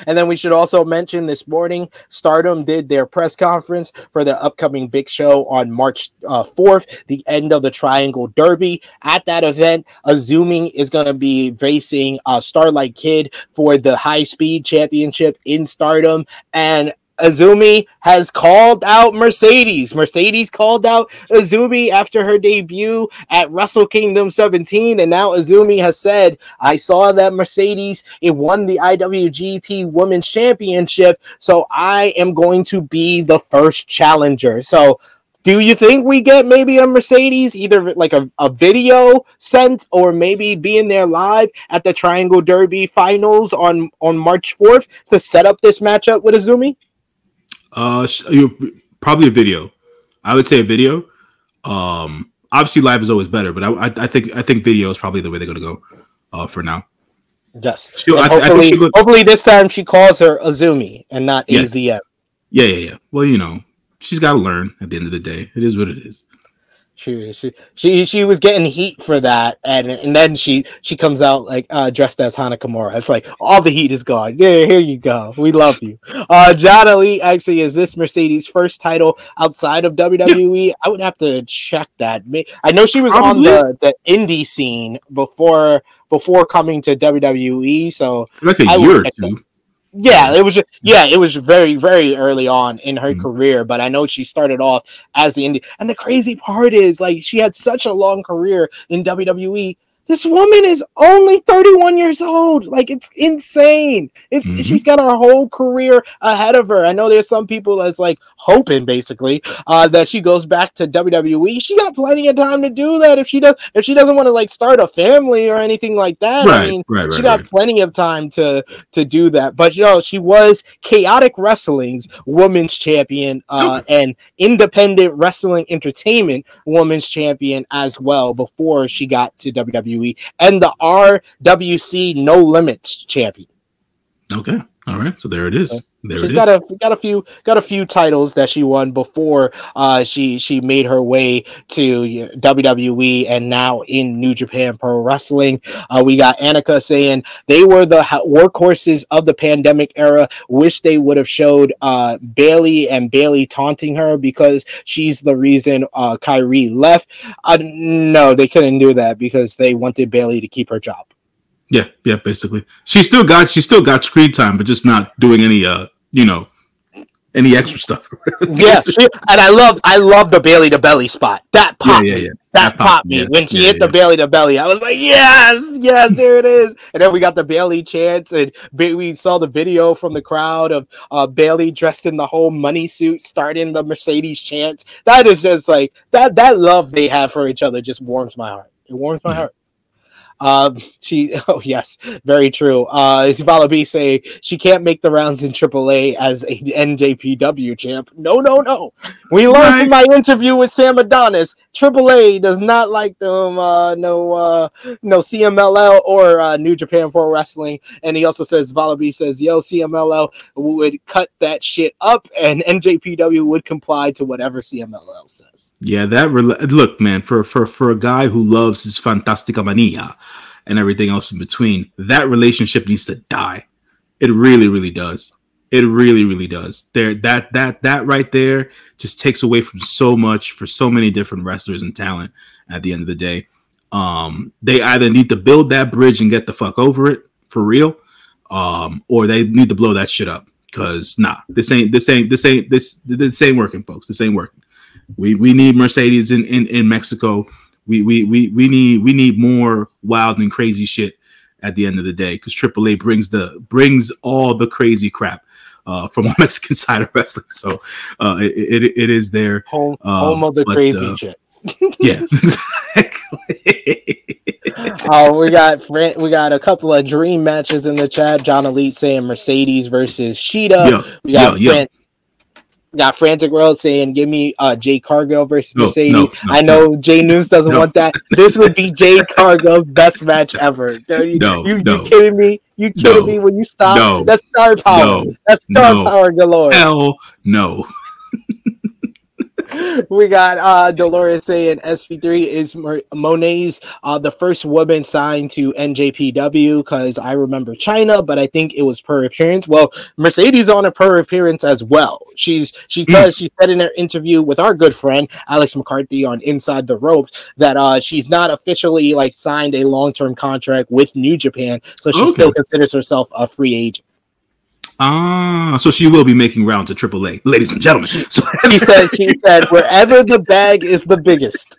And then we should also mention this morning, Stardom did their press conference for the upcoming big show on March uh, 4th, the end of the Triangle Derby. At that event, Azumi is going to be facing uh, Starlight Kid for the high speed championship in Stardom. And Azumi has called out Mercedes. Mercedes called out Azumi after her debut at Wrestle Kingdom 17, and now Azumi has said, "I saw that Mercedes it won the IWGP Women's Championship, so I am going to be the first challenger." So. Do you think we get maybe a Mercedes, either like a, a video sent or maybe being there live at the Triangle Derby finals on, on March 4th to set up this matchup with Azumi? Uh, you probably a video. I would say a video. Um, obviously live is always better, but I, I, I think I think video is probably the way they're gonna go. Uh, for now. Yes. I, hopefully, I hopefully this time she calls her Azumi and not yes. AZM. Yeah, yeah, yeah. Well, you know, she's got to learn. At the end of the day, it is what it is. She she she she was getting heat for that, and and then she she comes out like uh, dressed as Hana Kimura. It's like all the heat is gone. Yeah, here you go. We love you. Uh, John Ali actually is this Mercedes' first title outside of WWE. Yeah. I would have to check that. I know she was Probably. on the the indie scene before before coming to WWE. So like a I year or two. Yeah, it was just, yeah, it was very very early on in her mm-hmm. career, but I know she started off as the indie. And the crazy part is like she had such a long career in WWE this woman is only 31 years old. Like it's insane. It, mm-hmm. She's got her whole career ahead of her. I know there's some people that's like hoping basically uh, that she goes back to WWE. She got plenty of time to do that if she does. If she doesn't want to like start a family or anything like that, right, I mean, right, right, she got plenty of time to to do that. But you know, she was Chaotic Wrestling's Women's Champion uh, and Independent Wrestling Entertainment Women's Champion as well before she got to WWE. WWE and the RWC No Limits champion. Okay. All right. So there it is. There She's got a got a few got a few titles that she won before uh, she she made her way to WWE and now in New Japan Pro Wrestling. Uh, we got Annika saying they were the workhorses of the pandemic era. Wish they would have showed uh, Bayley and Bayley taunting her because she's the reason uh, Kairi left. Uh, no, they couldn't do that because they wanted Bayley to keep her job. Yeah, yeah, basically. She still got she still got screen time, but just not doing any uh, you know, any extra stuff. yeah, and I love I love the Bayley to belly spot. That popped yeah, yeah, yeah. That, that, popped me. when she hit the Bayley to belly, I was like, yes, yes, there it is. And then we got the Bayley chance, and we saw the video from the crowd of uh, Bayley dressed in the whole money suit, starting the Mercedes chance. That is just like that. That love they have for each other just warms my heart. It warms my heart. Um, she, oh yes, very true. Uh, Vala B say she can't make the rounds in AAA as a NJPW champ. No, no, no. We learned right. from my interview with Sam Adonis. AAA does not like them. Uh, no, uh, no CMLL or uh, New Japan Pro Wrestling. And he also says Vala B says, "Yo, CMLL would cut that shit up, and NJPW would comply to whatever CMLL says." Yeah, that re- look, man, for for for a guy who loves his Fantastica Mania and everything else in between. That relationship needs to die. It really, really does. It really, really does. There, that that that right there just takes away from so much for so many different wrestlers and talent. At the end of the day, um, they either need to build that bridge and get the fuck over it for real, um, or they need to blow that shit up Cause nah, this ain't this ain't this ain't this this ain't working, folks. This ain't working. We we need Mercedes in in, in Mexico. We, we we we need we need more wild and crazy shit at the end of the day because AAA brings the brings all the crazy crap uh, from the Mexican side of wrestling. So uh, it, it, it is there. Home, uh, home of the but, crazy uh, shit. yeah, uh, we got we got a couple of dream matches in the chat. John Elite saying Mercedes versus Shida. Yo, we got yo, Fran- got Frantic World saying, "Give me uh Jade Cargill versus no, Mercedes." No, no, I know Jay News doesn't want that. This would be Jade Cargill's best match ever. You, no, you, no. you kidding me? You kidding me when you stop? No, that's star power. that's star power galore. Hell no. We got uh Dolores saying SP3 is Moné's uh the first woman signed to NJPW because I remember Chyna, but I think it was per appearance. Well, Mercedes on a per appearance as well. She's she does hmm. she said in her interview with our good friend Alex McCarthy on Inside the Ropes that uh she's not officially like signed a long term contract with New Japan, so she okay. still considers herself a free agent. Ah, so she will be making rounds at AAA, ladies and gentlemen. So- she said, she said, wherever the bag is the biggest.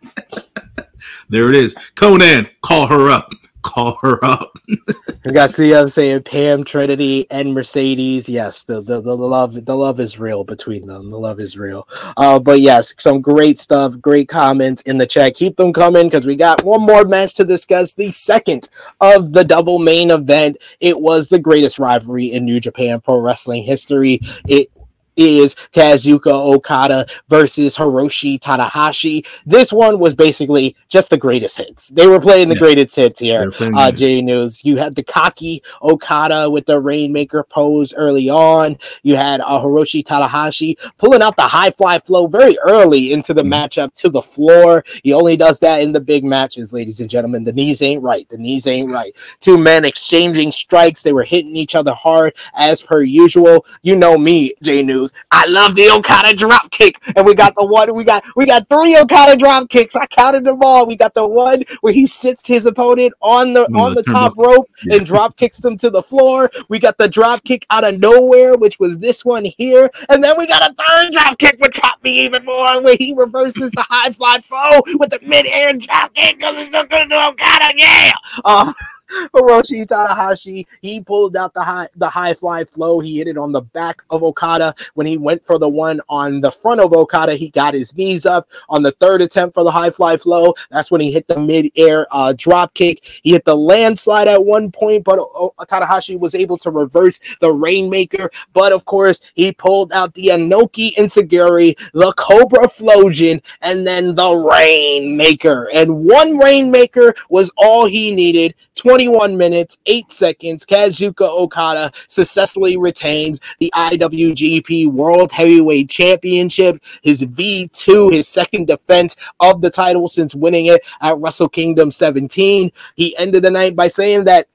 there it is. Konnan, call her up call her up. we got CM saying Pam, Trinity, and Mercedes. Yes, the, the, the love the love is real between them. The love is real. Uh, but yes, some great stuff, great comments in the chat. Keep them coming because we got one more match to discuss. The second of the double main event. It was the greatest rivalry in New Japan Pro Wrestling history. It is Kazuchika Okada versus Hiroshi Tanahashi. This one was basically just the greatest hits. They were playing the yeah. greatest hits here. Uh, J News. You had the cocky Okada with the Rainmaker pose early on. You had uh, Hiroshi Tanahashi pulling out the high fly flow very early into the mm matchup to the floor. He only does that in the big matches, ladies and gentlemen. The knees ain't right. The knees ain't right. Two men exchanging strikes. They were hitting each other hard as per usual. You know me, J News. I love the Okada drop kick, and we got the one. We got we got three Okada drop kicks. I counted them all. We got the one where he sits his opponent on the on the top rope and drop kicks them to the floor. We got the drop kick out of nowhere, which was this one here, and then we got a third drop kick, which caught me even more, where he reverses the high fly flow with the mid air drop kick. because it's so good to Okada, yeah. Um, Hiroshi Tanahashi, he pulled out the high the high fly flow. He hit it on the back of Okada. When he went for the one on the front of Okada, he got his knees up. On the third attempt for the high fly flow, that's when he hit the mid-air uh, drop kick. He hit the landslide at one point, but uh, Tanahashi was able to reverse the Rainmaker. But of course, he pulled out the Anoki Enzuigiri, the Cobra Flosion, and then the Rainmaker. And one Rainmaker was all he needed. 20 21 minutes, 8 seconds, Kazuchika Okada successfully retains the IWGP World Heavyweight Championship, his V2, his second defense of the title since winning it at Wrestle Kingdom 17. He ended the night by saying that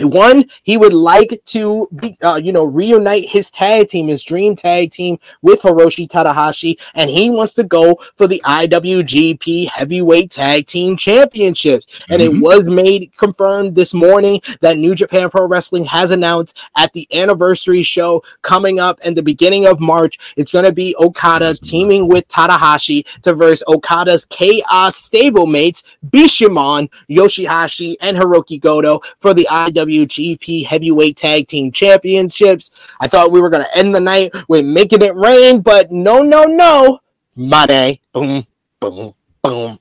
one, he would like to, be, uh, you know, reunite his tag team, his dream tag team with Hiroshi Tanahashi, and he wants to go for the IWGP Heavyweight Tag Team Championships. And mm-hmm. it was made confirmed this morning that New Japan Pro Wrestling has announced at the anniversary show coming up in the beginning of March, it's going to be Okada teaming with Tanahashi to verse Okada's Chaos stablemates Bishamon, Yoshihashi, and Hiroki Goto for the IWGP IWGP Heavyweight Tag Team Championships. I thought we were going to end the night with making it rain, but no, no, no. Money. Boom, boom, boom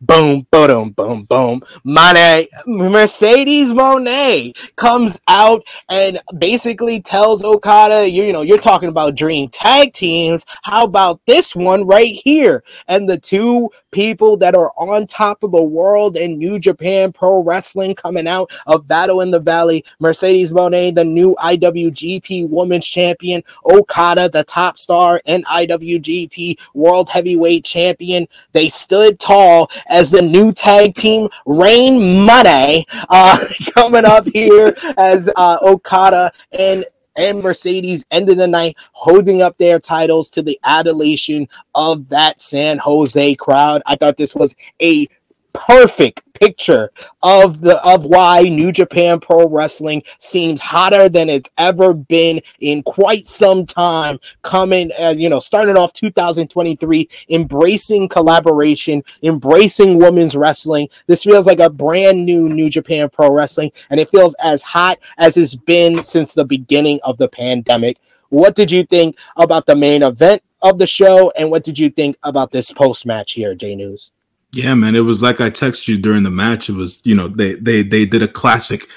boom, boom, boom, boom. Moné, Mercedes Moné comes out and basically tells Okada, you, you know, you're talking about dream tag teams. How about this one right here? And the two people that are on top of the world in New Japan Pro Wrestling coming out of Battle in the Valley. Mercedes Moné, the new IWGP Women's Champion. Okada, the top star and IWGP World Heavyweight Champion. They stood tall as the new tag team Rain Money uh, coming up here as uh, Okada and and Mercedes ended the night holding up their titles to the adulation of that San Jose crowd. I thought this was a perfect picture of the of why New Japan Pro Wrestling seems hotter than it's ever been in quite some time. Coming, uh, you know, starting off 2023, embracing collaboration, embracing women's wrestling. This feels like a brand new New Japan Pro Wrestling, and it feels as hot as it's been since the beginning of the pandemic. What did you think about the main event of the show, and what did you think about this post match here, J News? Yeah, man, it was like I texted you during the match. It was, you know, they they they did a classic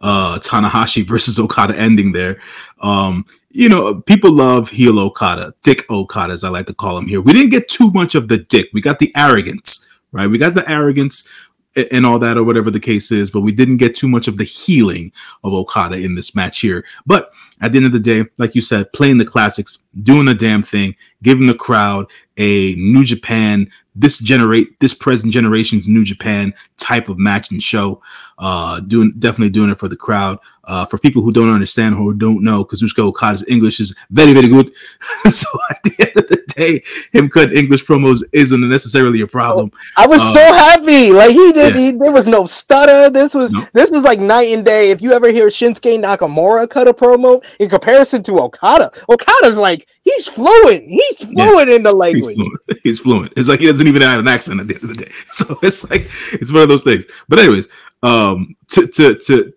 uh Tanahashi versus Okada ending there. Um, you know, people love heel Okada, Dick Okada, as I like to call him here. We didn't get too much of the dick. We got the arrogance, right? We got the arrogance and all that, or whatever the case is, but we didn't get too much of the healing of Okada in this match here. But at the end of the day, like you said, playing the classics, doing the damn thing, giving the crowd a New Japan, this generate this present generation's New Japan type of match and show. Uh, doing definitely doing it for the crowd. Uh, for people who don't understand or don't know, Kazuchika Okada's English is very very good. so at the end of the day, him cutting English promos isn't necessarily a problem. I was uh, so happy. Like he did. Yeah. He, there was no stutter. This was this was like night and day. If you ever hear Shinsuke Nakamura cut a promo in comparison to Okada, Okada's like he's fluent. He's fluent yeah. in the language. He's fluent. he's fluent. It's like he doesn't even have an accent at the end of the day. So it's like it's one of those things. But anyways, um, to to to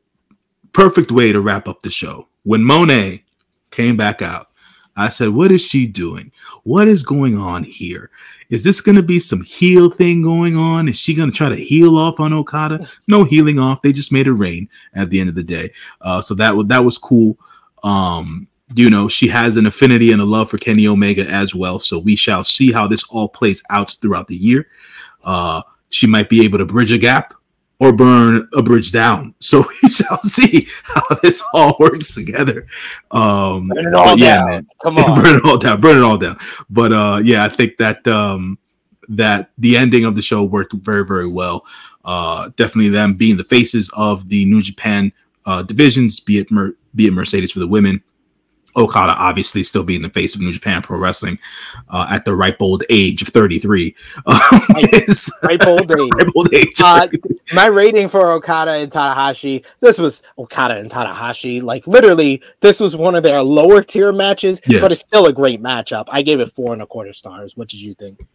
perfect way to wrap up the show. When Moné came back out, I said, "What is she doing? What is going on here? Is this going to be some heel thing going on? Is she going to try to heal off on Okada? No healing off. They just made it rain at the end of the day. Uh, so that was that was cool. Um, you know, she has an affinity and a love for Kenny Omega as well. So we shall see how this all plays out throughout the year. Uh, she might be able to bridge a gap or burn a bridge down. So we shall see how this all works together. Um, burn it all yeah, down. Man, Come on, burn it all down. Burn it all down. But uh, yeah, I think that um, that the ending of the show worked very, very well. Uh, definitely them being the faces of the New Japan uh, divisions, be it Mer- be it Mercedes for the women, Okada obviously still being the face of New Japan Pro Wrestling uh, at the ripe old age of 33. Um, ripe old age. ripe old age. Uh, my rating for Okada and Tanahashi, this was Okada and Tanahashi. Like literally, this was one of their lower tier matches, yeah. but it's still a great matchup. I gave it four and a quarter stars. What did you think?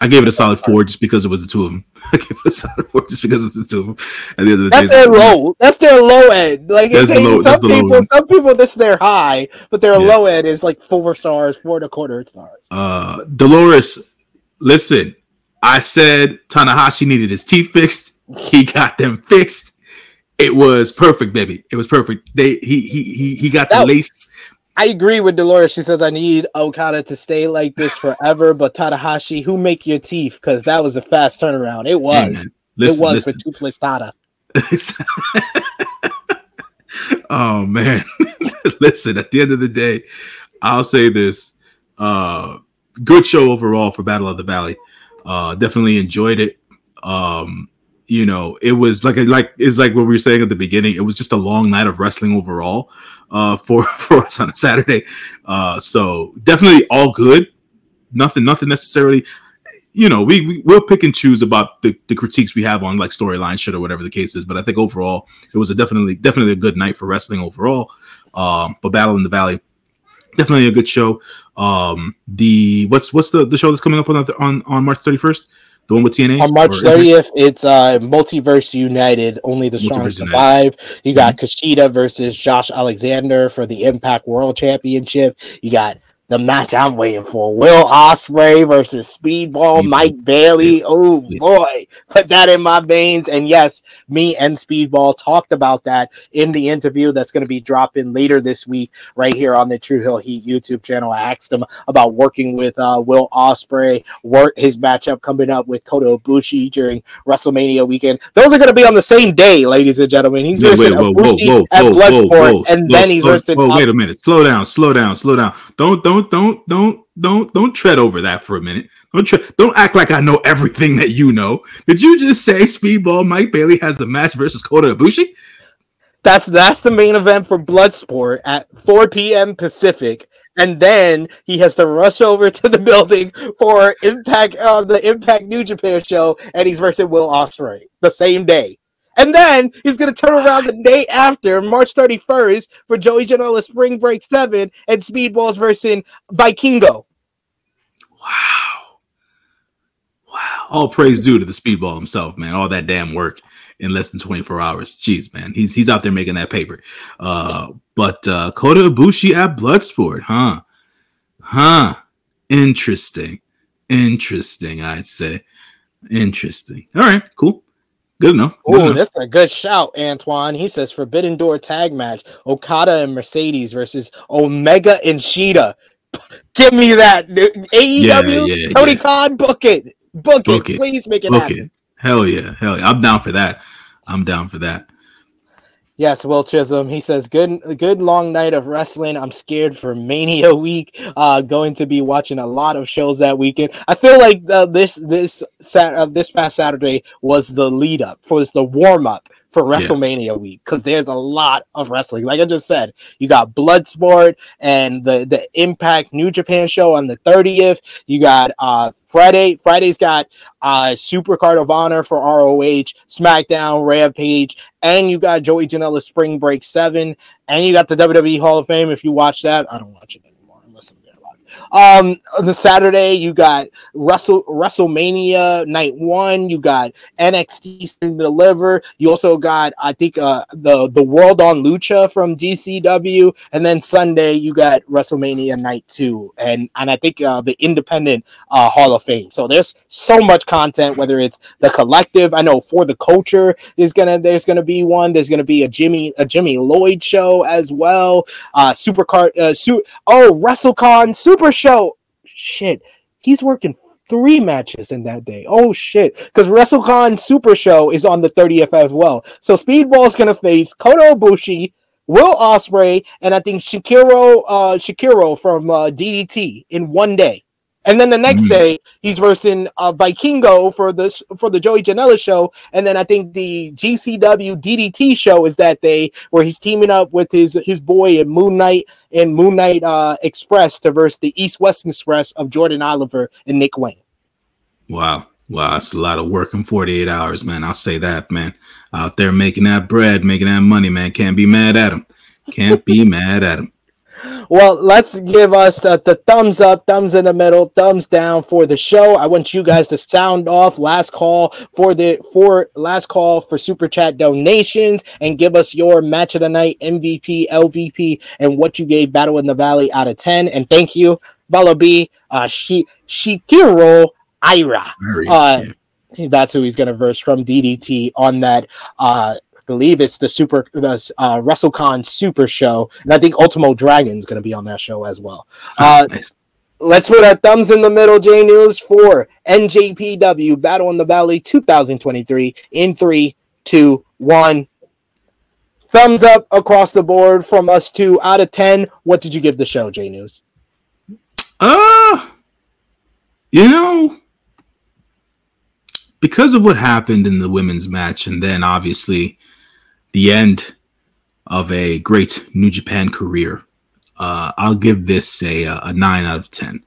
I gave it a solid four just because it was the two of them. I gave it a solid four just because it's the two of them. At the end of the that's day, their low. That's their low end. Like low, some people, some people, this is their high, but their yeah. low end is like four stars, four and a quarter stars. Uh, Dolores, listen, I said Tanahashi needed his teeth fixed. He got them fixed. It was perfect, baby. It was perfect. They he he he he got that, the lace I agree with Dolores. She says I need Okada to stay like this forever, but Tanahashi, who make your teeth? Because that was a fast turnaround. It was. Hey, listen, it was listen. for toothless Tada. oh man, listen. At the end of the day, I'll say this: uh, good show overall for Battle of the Valley. Uh, definitely enjoyed it. Um, you know, it was like like it's like what we were saying at the beginning. It was just a long night of wrestling overall uh, for for us on a Saturday. Uh, so definitely all good. Nothing, nothing necessarily. You know, we, we will pick and choose about the, the critiques we have on like storyline shit or whatever the case is. But I think overall, it was a definitely definitely a good night for wrestling overall. Um, but Battle in the Valley, definitely a good show. Um, the what's what's the the show that's coming up on on on March thirty first? The one with TNA on March 30th, it's uh Multiverse United. Only the strong survive. You got mm-hmm. Kushida versus Josh Alexander for the Impact World Championship. You got the match I'm waiting for. Will Ospreay versus Speedball, Speedball. Mike Bailey. Oh boy, put that in my veins. And yes, me and Speedball talked about that in the interview that's going to be dropping later this week, right here on the True Hill Heat YouTube channel. I asked him about working with uh, Will Ospreay, work his matchup coming up with Kota Ibushi during WrestleMania weekend. Those are going to be on the same day, ladies and gentlemen. He's yeah, wait, whoa, Ibushi whoa, whoa, at Bloodsport, and then he's Oh, wait a minute. Slow down. Slow down. Slow down. Don't don't don't don't don't don't don't tread over that for a minute. Don't tre- don't act like I know everything that you know. Did you just say Speedball Mike Bailey has a match versus Kota Ibushi? That's that's the main event for Bloodsport at 4 p.m. Pacific and then he has to rush over to the building for Impact, uh, the Impact New Japan show, and he's versus Will Ospreay the same day. And then he's going to turn around the day after, March 31st, for Joey Janela Spring Break 7 and Speedballs versus Vikingo. Wow. Wow. All praise due to the Speedball himself, man. All that damn work in less than 24 hours. Jeez, man. He's he's out there making that paper. Uh, but uh, Kota Ibushi at Bloodsport, huh? Huh. Interesting. Interesting, I'd say. Interesting. All right, cool. Good enough. Oh, that's a good shout, Antoine. He says Forbidden Door tag match: Okada and Mercedes versus Omega and Shida. Give me that AEW. Yeah, yeah, Tony yeah. Khan, book it, book, book it. it. Please make it book happen. It. Hell yeah, hell yeah! I'm down for that. I'm down for that. Yes, Will Chisholm. He says, "Good, good long night of wrestling. I'm scared for Mania week. Uh, going to be watching a lot of shows that weekend. I feel like uh, this this sat uh, this past Saturday was the lead up for the warm up for WrestleMania yeah. week because there's a lot of wrestling. Like I just said, you got Bloodsport and the the Impact New Japan show on the 30th. You got uh Friday. Friday's got uh Super Card of Honor for ROH, SmackDown, Rampage, and you got Joey Janela Spring Break 7, and you got the WWE Hall of Fame. If you watch that, I don't watch it um, on the Saturday, you got Wrestle WrestleMania Night One. You got NXT to Deliver. You also got, I think, uh, the the World on Lucha from GCW, and then Sunday you got WrestleMania Night Two, and and I think uh, the Independent uh, Hall of Fame. So there's so much content. Whether it's the collective, I know for the culture is gonna there's gonna be one. There's gonna be a Jimmy a Jimmy Lloyd show as well. Uh, Supercard, uh, su- oh WrestleCon Super show. Shit, he's working three matches in that day. Oh shit! Because WrestleCon Super Show is on the 30th as well. So Speedball's gonna face Kota Ibushi, Will Ospreay, and I think Shakiro uh Shakiro from uh, DDT in one day. And then the next mm. day, he's versing uh, Vikingo for this for the Joey Janela show. And then I think the GCW DDT show is that day where he's teaming up with his his boy in Moon Knight and Moonlight uh, Express to verse the East West Express of Jordan Oliver and Nick Wayne. Wow. Wow, that's a lot of work in 48 hours, man. I'll say that, man. Out there making that bread, making that money, man. Can't be mad at him. Can't be mad at him. Well, let's give us the, the, thumbs up, thumbs in the middle, thumbs down for the show. I want you guys to sound off last call for the for last call for super chat donations and give us your match of the night MVP, LVP, and what you gave Battle in the Valley out of 10. And thank you, Balabi, uh Shi- Shikiro Ira. Uh. That's who he's going to verse from DDT on that uh believe it's the super the uh, WrestleCon Super Show, and I think Ultimo Dragon's going to be on that show as well. Ah, uh, nice. Let's put our thumbs in the middle, J News, for NJPW Battle in the Valley 2023 in three, two, one. Thumbs up across the board from us two out of 10. What did you give the show, J News? Uh, you know, because of what happened in the women's match, and then obviously the end of a great New Japan career. Uh, I'll give this a, a nine out of ten,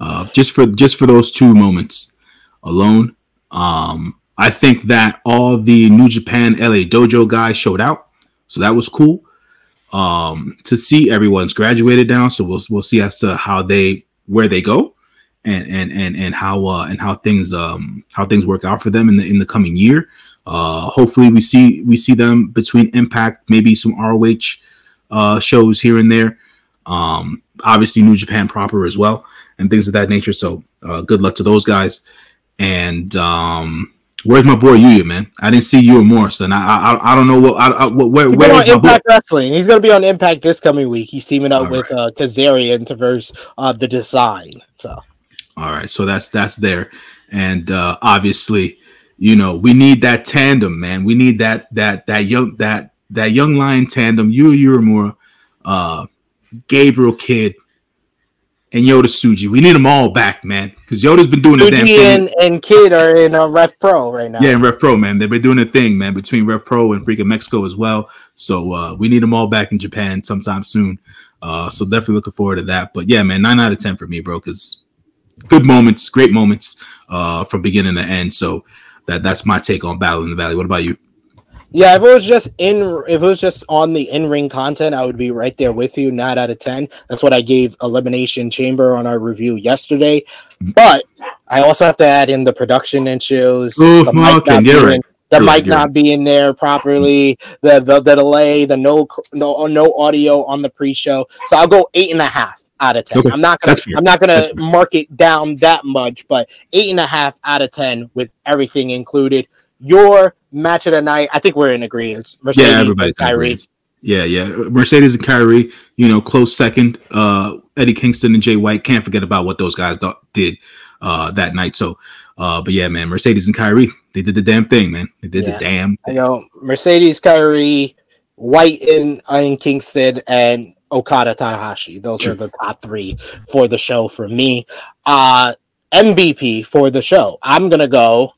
uh, just for just for those two moments alone. Um, I think that all the New Japan LA Dojo guys showed out, so that was cool. Um, to see everyone's graduated down, so we'll we'll see as to how they where they go, and and and and how uh, and how things um how things work out for them in the in the coming year. Uh, hopefully, we see we see them between Impact, maybe some ROH uh, shows here and there. Um, obviously, New Japan proper as well, and things of that nature. So, uh, good luck to those guys. And um, where's my boy Yuya, man? I didn't see you or Morrison. I I, I don't know what I, I what where, where on Impact Wrestling. He's gonna be on Impact this coming week. He's teaming up All with right. uh, Kazarian to verse uh, the design. So. All right, so that's that's there, and uh, obviously you know, we need that tandem, man. We need that that that young that that young lion tandem, Yu Uemura, uh, Gabriel Kidd, and Yota Tsuji We need them all back, man, because Yota's been doing the damn thing. And, and Kidd are in uh, Rev Pro right now. Yeah, in Rev Pro, man. They've been doing a thing, man, between Rev Pro and freaking Mexico as well. So uh, we need them all back in Japan sometime soon. Uh, so definitely looking forward to that. But yeah, man, nine out of ten for me, bro. Because good moments, great moments uh, from beginning to end. So that that's my take on Battle in the Valley. What about you? Yeah, if it was just in, if it was just on the in-ring content, I would be right there with you. Nine out of ten. That's what I gave Elimination Chamber on our review yesterday. Mm-hmm. But I also have to add in the production issues. Ooh, the mic okay, not being- right. the You're right, mic you're not being there properly, the, the the delay, the no no no audio on the pre-show. So I'll go eight and a half out of ten. Okay, I'm not gonna. I'm not gonna mark it down that much, but eight and a half out of ten with everything included. Your match of the night, I think we're in agreement. Mercedes yeah, everybody's in Kairi. Yeah, yeah. Mercedes and Kairi, you know, close second. Uh, Eddie Kingston and Jay White. Can't forget about what those guys do- did uh, that night. So, uh, but yeah, man, Mercedes and Kairi, they did the damn thing, man. They did Yeah. the damn. You know, Mercedes, Kairi, White and, in Kingston, and Okada Tanahashi. Those are the top three for the show for me. Uh MVP for the show. I'm gonna go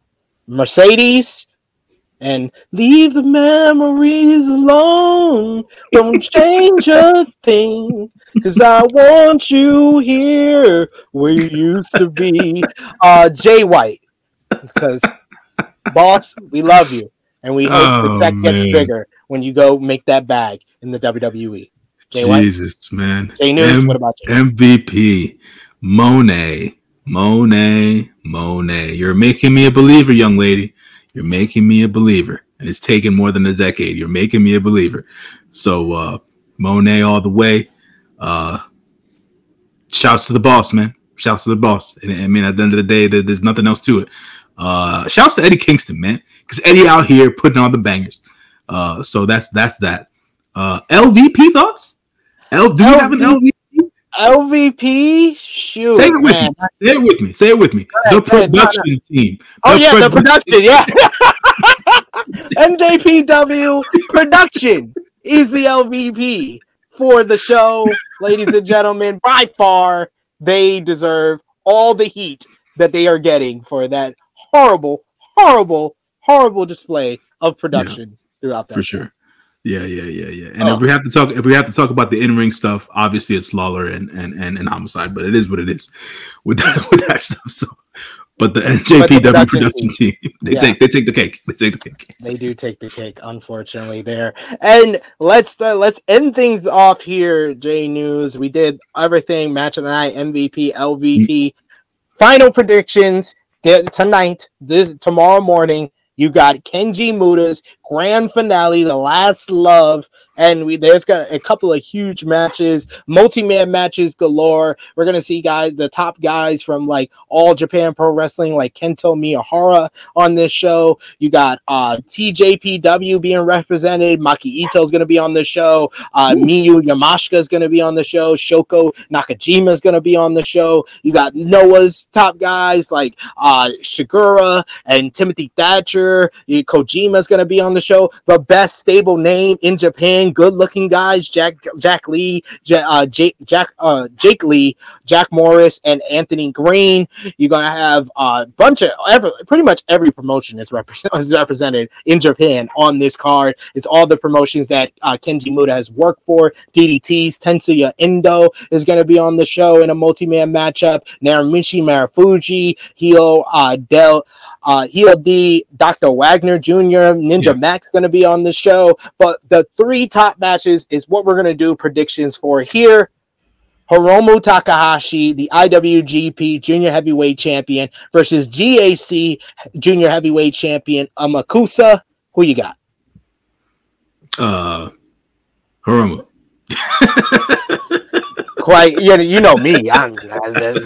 Mercedes and leave the memories alone. Don't change a thing. Cause I want you here where you used to be. Uh Jay White. Because boss, we love you. And we hope Oh, the check gets bigger when you go make that bag in the WWE. Jay White. Jesus, man. Jay News, M- what about you? MVP, Moné, Moné, Moné. You're making me a believer, young lady. You're making me a believer. And it's taken more than a decade. You're making me a believer. So, uh, Moné all the way. Uh, shouts to the boss, man. Shouts to the boss. And I mean, at the end of the day, there's nothing else to it. Uh, shouts to Eddie Kingston, man, because Eddie out here putting on the bangers. Uh, so that's that's that. Uh, LVP thoughts? L, do you have an LVP? LVP? Shoot. Say it with man. me. Say it with me. Say it with me. ahead, The go ahead. No, no. production team. Oh yeah, the production, yeah. NJPW production is the LVP for the show, ladies and gentlemen. By far, they deserve all the heat that they are getting for that horrible, horrible, horrible display of production throughout that. for show. sure. Yeah, yeah, yeah, yeah. And Oh. if we have to talk, if we have to talk about the in ring stuff, obviously it's Lawler and and and, and Homicide, but it is what it is with that, with that stuff. So, but the NJPW production production, team, they Yeah. take they take the cake. They take the cake. They do take the cake, unfortunately. There, and let's uh, let's end things off here. J News, we did everything. Match of the night, MVP, LVP. Final predictions tonight. This tomorrow morning. You got Keiji Muto's grand finale, the last love, and we there's got a couple of huge matches, multi-man matches galore. We're gonna see guys, the top guys from like all Japan Pro Wrestling, like Kento Miyahara on this show. You got uh TJPW being represented. Maki Itoh's to be on the show. Uh, Miyu Yamashita is to be on the show. Shoko Nakajima is to be on the show. You got Noah's top guys like uh, Shigura and Timothy Thatcher. You, Kojima is going to be on the show. The best stable name in Japan. Good looking guys. Jack Jack Lee, Ja- uh, Jake Jack uh, Jake Lee, Jack Morris, and Anthony Green. You're gonna have a bunch of every, pretty much every promotion is, is represented in Japan on this card. It's all the promotions that uh, Keiji Muto has worked for. DDT's Tetsuya Endo is to be on the show in a multi-man matchup. Naomichi Marufuji, heel uh, Del, uh, D, Dr. Wagner Jr., Ninja Yeah. Max going to be on the show. But the three top matches is what we're going to do predictions for here. Hiromu Takahashi, the IWGP Junior Heavyweight Champion, versus GHC Junior Heavyweight Champion Amakusa. Who you got? Uh, Hiromu. Quite, yeah, you know me. I'm,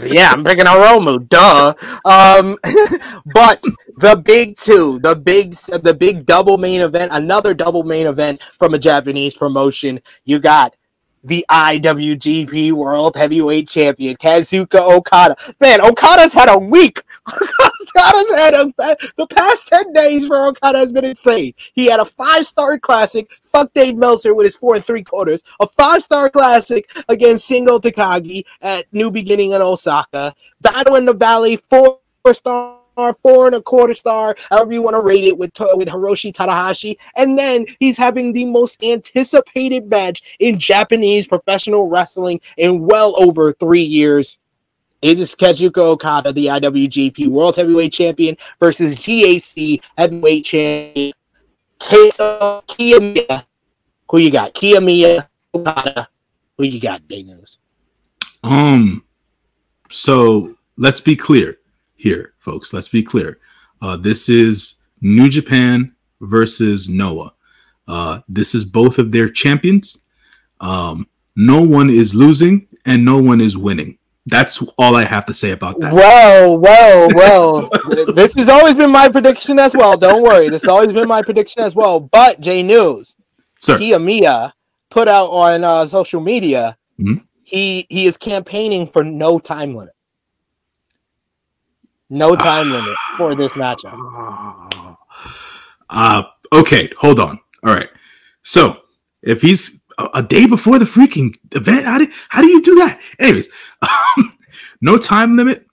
yeah, I'm picking Hiromu. Duh. Um, but the big two, the big, the big double main event, another double main event from a Japanese promotion. You got the IWGP World Heavyweight Champion Kazuchika Okada. Man, Okada's had a week. Okada's had a the past 10 days for Okada has been insane. He had a five-star classic. Fuck Dave Meltzer with his four and three quarters. A five-star classic against Shingo Takagi at New Beginning in Osaka. Battle in the Valley, four star star, four and a quarter star, however you want to rate it with with Hiroshi Tanahashi, and then he's having the most anticipated match in Japanese professional wrestling in well over three years. It is Kazuchika Okada, the IWGP World Heavyweight Champion, versus GHC Heavyweight Champion Kaito Kiyomiya. Who you got? Kiyomiya Okada. Who you got, Day News? Um, so let's be clear here, folks. Let's be clear. Uh, this is New Japan versus Noah. Uh, this is both of their champions. Um, no one is losing and no one is winning. That's all I have to say about that. Well, well, well. this has always been my prediction as well. Don't worry. This has always been my prediction as well. But J News, Sir, Mia put out on uh, social media Mhm. he he is campaigning for no time limit. No time limit for this matchup. Uh, okay, hold on. All right. So if he's a, a day before the freaking event, how do, how do you do that? Anyways, um, no time limit.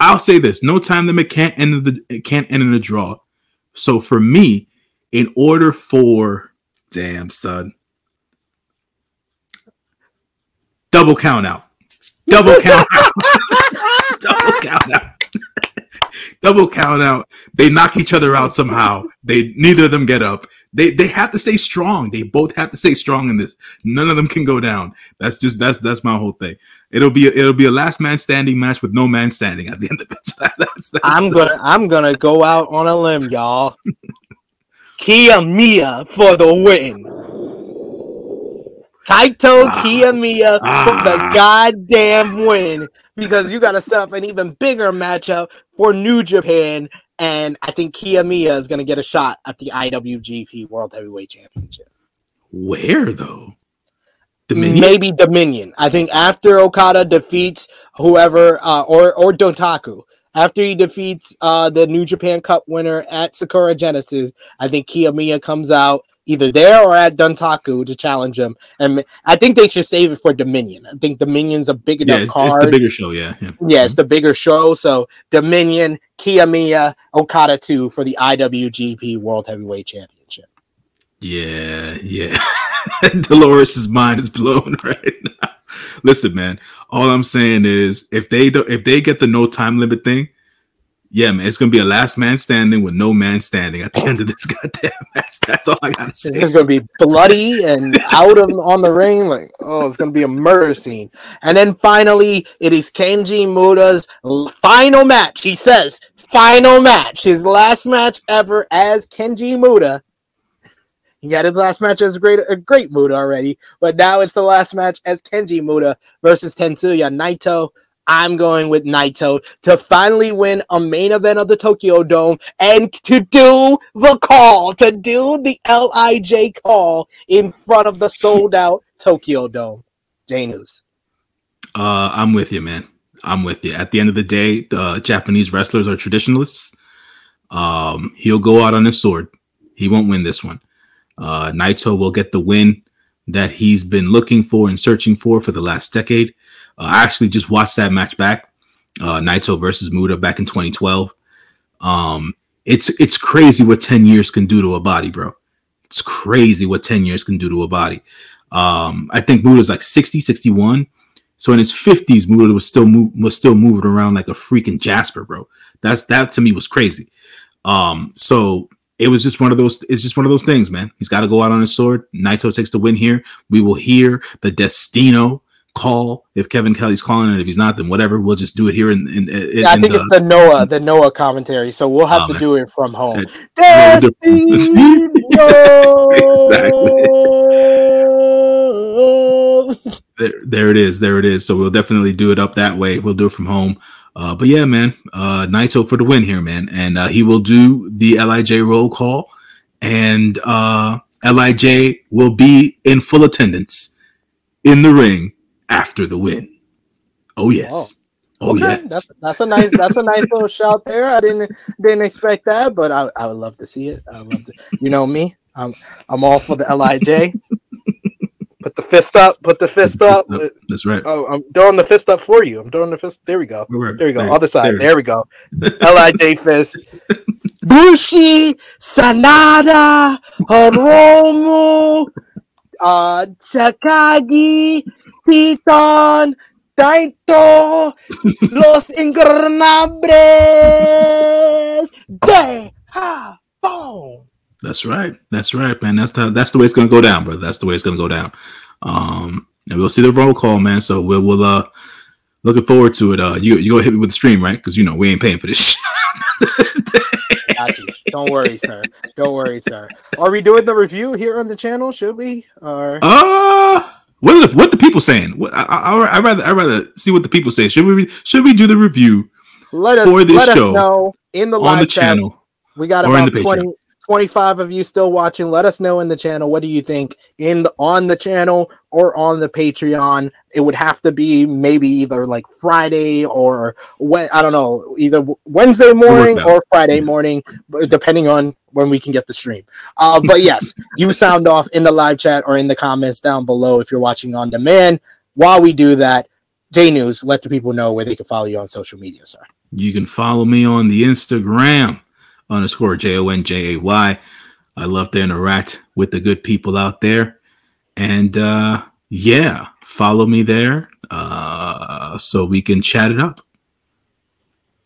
I'll say this: no time limit can't end the can't end in a draw. So for me, in order for damn son, double count out, double count out, double count out. double count out. They knock each other out somehow. They neither of them get up. They they have to stay strong. They both have to stay strong in this. None of them can go down. That's just that's that's my whole thing. It'll be a, it'll be a last man standing match with no man standing at the end of it. That's, that's, I'm gonna that's- I'm gonna go out on a limb, y'all. Kiyomiya for the win. Kaito Ah. Kiyomiya for the Ah. goddamn win because you got to set up an even bigger matchup for New Japan, and I think Kiyomiya is gonna get a shot at the IWGP World Heavyweight Championship. where though. Dominion. Maybe Dominion. I think after Okada defeats whoever uh, or or Dontaku, after he defeats uh, the New Japan Cup winner at Sakura Genesis, I think Kiyomiya comes out either there or at Dontaku to challenge him. And I think they should save it for Dominion. I think Dominion's a big Yeah, enough it's, card. it's the bigger show. Yeah, yeah. yeah, it's the bigger show. So Dominion, Kiyomiya, Okada 2 for the IWGP World Heavyweight Championship. Yeah, yeah. Dolores' mind is blown right now. Listen, man. All I'm saying is, if they do, if they get the no time limit thing, yeah, man, it's gonna be a last man standing with no man standing at the end of this goddamn match. That's all I gotta say. It's gonna be bloody and out of on the ring. Like, oh, it's gonna be a murder scene. And then finally, it is Keiji Muto's final match. He says, final match, his last match ever as Keiji Muto. He had his last match as a great a great Muta already, but now it's the last match as Keiji Muto versus Tetsuya Naito. I'm going with Naito to finally win a main event of the Tokyo Dome and to do the call, to do the LIJ call in front of the sold out Tokyo Dome. J News. Uh, I'm with you, man. I'm with you. At the end of the day, the Japanese wrestlers are traditionalists. Um, he'll go out on his sword. He won't win this one. Uh, Naito will get the win that he's been looking for and searching for for the last decade. Uh, I actually just watched that match back, uh, Naito versus Muto back in 2012. Um, it's it's crazy what 10 years can do to a body, bro. It's crazy what 10 years can do to a body. Um, I think Muto's like 60, 61. So in his 50s, Muto was still was still moving around like a freaking Jasper, bro. That's that to me was crazy. Um, so it was just one of those. It's just one of those things, man. He's got to go out on his sword. Naito takes the win here. We will hear the Destino call if Kevin Kelly's calling it. If he's not, then whatever. We'll just do it here in. in, in Yeah, I think the- it's the Noah, the Noah commentary, so we'll have Oh, to man. do it from home. Yeah, there, there it is. There it is. So we'll definitely do it up that way. We'll do it from home. Uh, but yeah, man, uh, Naito for the win here, man, and uh, he will do the Lij roll call, and uh, Lij will be in full attendance in the ring after the win. Oh yes, oh, Okay, yes. that's that's a nice that's a nice little shout there. I didn't didn't expect that, but I, I would love to see it. I would love to. You know me, I'm I'm all for the Lij. Put the fist up. Put the fist, the up. fist up. That's right. Oh, I'm doing the fist up for you. I'm doing the fist. There we go. Right. There we go. There- Other side. there. There, we go. Lij fist. Bushi, Sanada, Hiromu, uh, Takagi, Titan, Naito, Los Ingobernables, de Japón. That's right. That's right, man. That's the that's the way it's gonna go down, brother. That's the way it's gonna go down. Um, and we'll see the roll call, man. So we'll we'll uh looking forward to it. Uh, you you gonna hit me with the stream, right? Because you know we ain't paying for this. Got you. Don't worry, sir. Don't worry, sir. Are we doing the review here on the channel? Should we? Or uh what are the what the people saying? What I, I I rather I rather see what the people say. Should we should we do the review let us for this let show us know in the live the chat. channel? We got about the 20, 25 of you still watching. Let us know in the channel. What do you think in the, on the channel or on the Patreon? It would have to be maybe either like Friday or when I don't know, either Wednesday morning or Friday morning, depending on when we can get the stream. Uh, but yes, you sound off in the live chat or in the comments down below if you're watching on demand. While we do that, J News, let the people know where they can follow you on social media, sir. You can follow me on the Instagram underscore J O N J A Y. I love to interact with the good people out there. And uh yeah, follow me there uh so we can chat it up.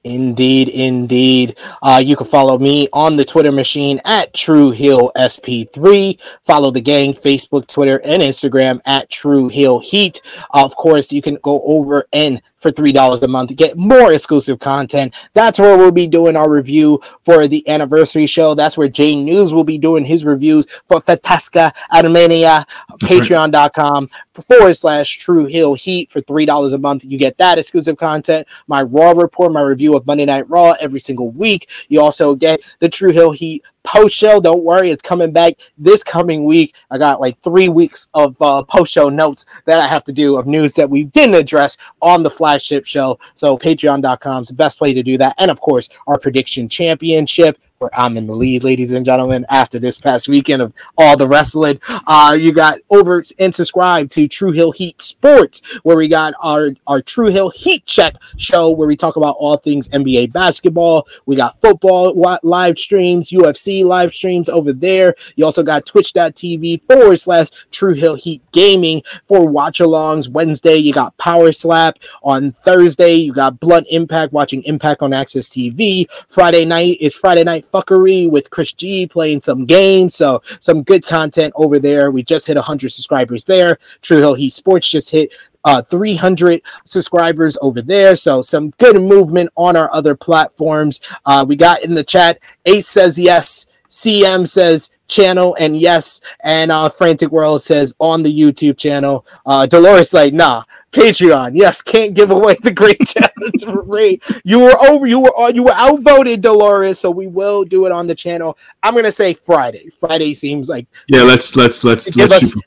Indeed, indeed. Uh, you can follow me on the Twitter machine at True Hill SP3. Follow the gang, Facebook, Twitter, and Instagram at True Hill Heat. of course, you can go over and for three dollars a month get more exclusive content. That's where we'll be doing our review for the anniversary show. That's where Jay News will be doing his reviews for Fantastica Mania. Patreon.com forward slash True Hill Heat for three dollars a month. You get that exclusive content my Raw report, my review Monday Night Raw every single week. You also get the True Hill Heat post show. Don't worry, it's coming back this coming week. I got like three weeks of uh, post show notes that I have to do of news that we didn't address on the flagship show. So patreon.com is the best way to do that. And of course, our prediction championship. Where I'm in the lead, ladies and gentlemen, after this past weekend of all the wrestling. Uh, you got over and subscribe to True Hill Heat Sports, where we got our, our True Hill Heat Check show, where we talk about all things NBA basketball. We got football live streams, UFC live streams over there. You also got twitch.tv forward slash True Hill Heat Gaming for watch alongs. Wednesday, you got Power Slap. On Thursday, you got Blunt Impact watching Impact on AXS TV. Friday night is Friday Night Fuckery with Chris G playing some games. So, some good content over there. We just hit 100 subscribers there. True Hill Heat Sports just hit uh, 300 subscribers over there. So some good movement on our other platforms. Uh, we got in the chat, Ace says yes. CM says channel and yes. And uh, Frantic World says on the YouTube channel. Uh, Dolores like, nah, Patreon. Yes, can't give away the great challenge for free. You were over, you were on, you were outvoted, Dolores. So we will do it on the channel. I'm gonna say Friday. Friday seems like Yeah, let's let's let's let's us- shoot for.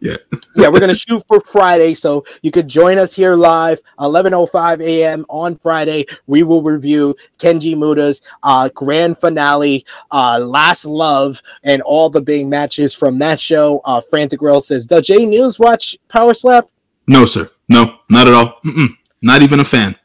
Yeah. yeah, we're gonna shoot for Friday, so you could join us here live, 11:05 a.m. on Friday. We will review Keiji Muto's uh, grand finale, uh, Last Love, and all the big matches from that show. Uh, Frantic Girl says, "Does J News watch Power Slap?" No, sir. No, not at all. Mm-mm. Not even a fan.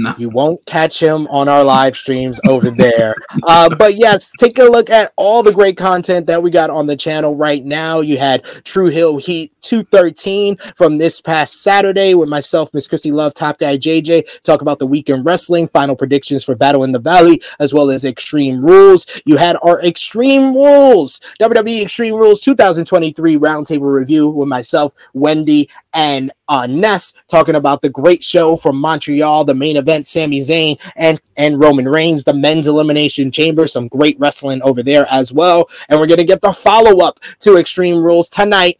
No. You won't catch him on our live streams over there. Uh, but yes, take a look at all the great content that we got on the channel right now. You had True Hill Heat 213 from this past Saturday with myself, Miss Christy Love, Top Guy JJ, talk about the weekend wrestling, final predictions for Battle in the Valley, as well as Extreme Rules. You had our Extreme Rules, WWE Extreme Rules 2023 roundtable review with myself, Wendy, and uh, Ness talking about the great show from Montreal, the main event, Sami Zayn and and Roman Reigns, the men's elimination chamber, some great wrestling over there as well. And we're gonna get the follow up to Extreme Rules tonight,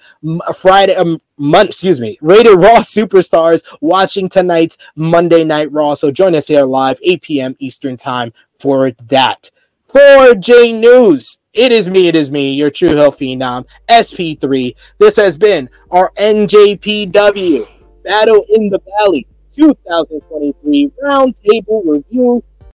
Friday, um, Mon- excuse me, Rated Raw Superstars watching tonight's Monday Night Raw. So join us here live, 8 p.m. Eastern time for that. For J News, it is me, it is me, your True Hill Phenom, SP3. This has been our NJPW Battle in the Valley 2023 Roundtable Review.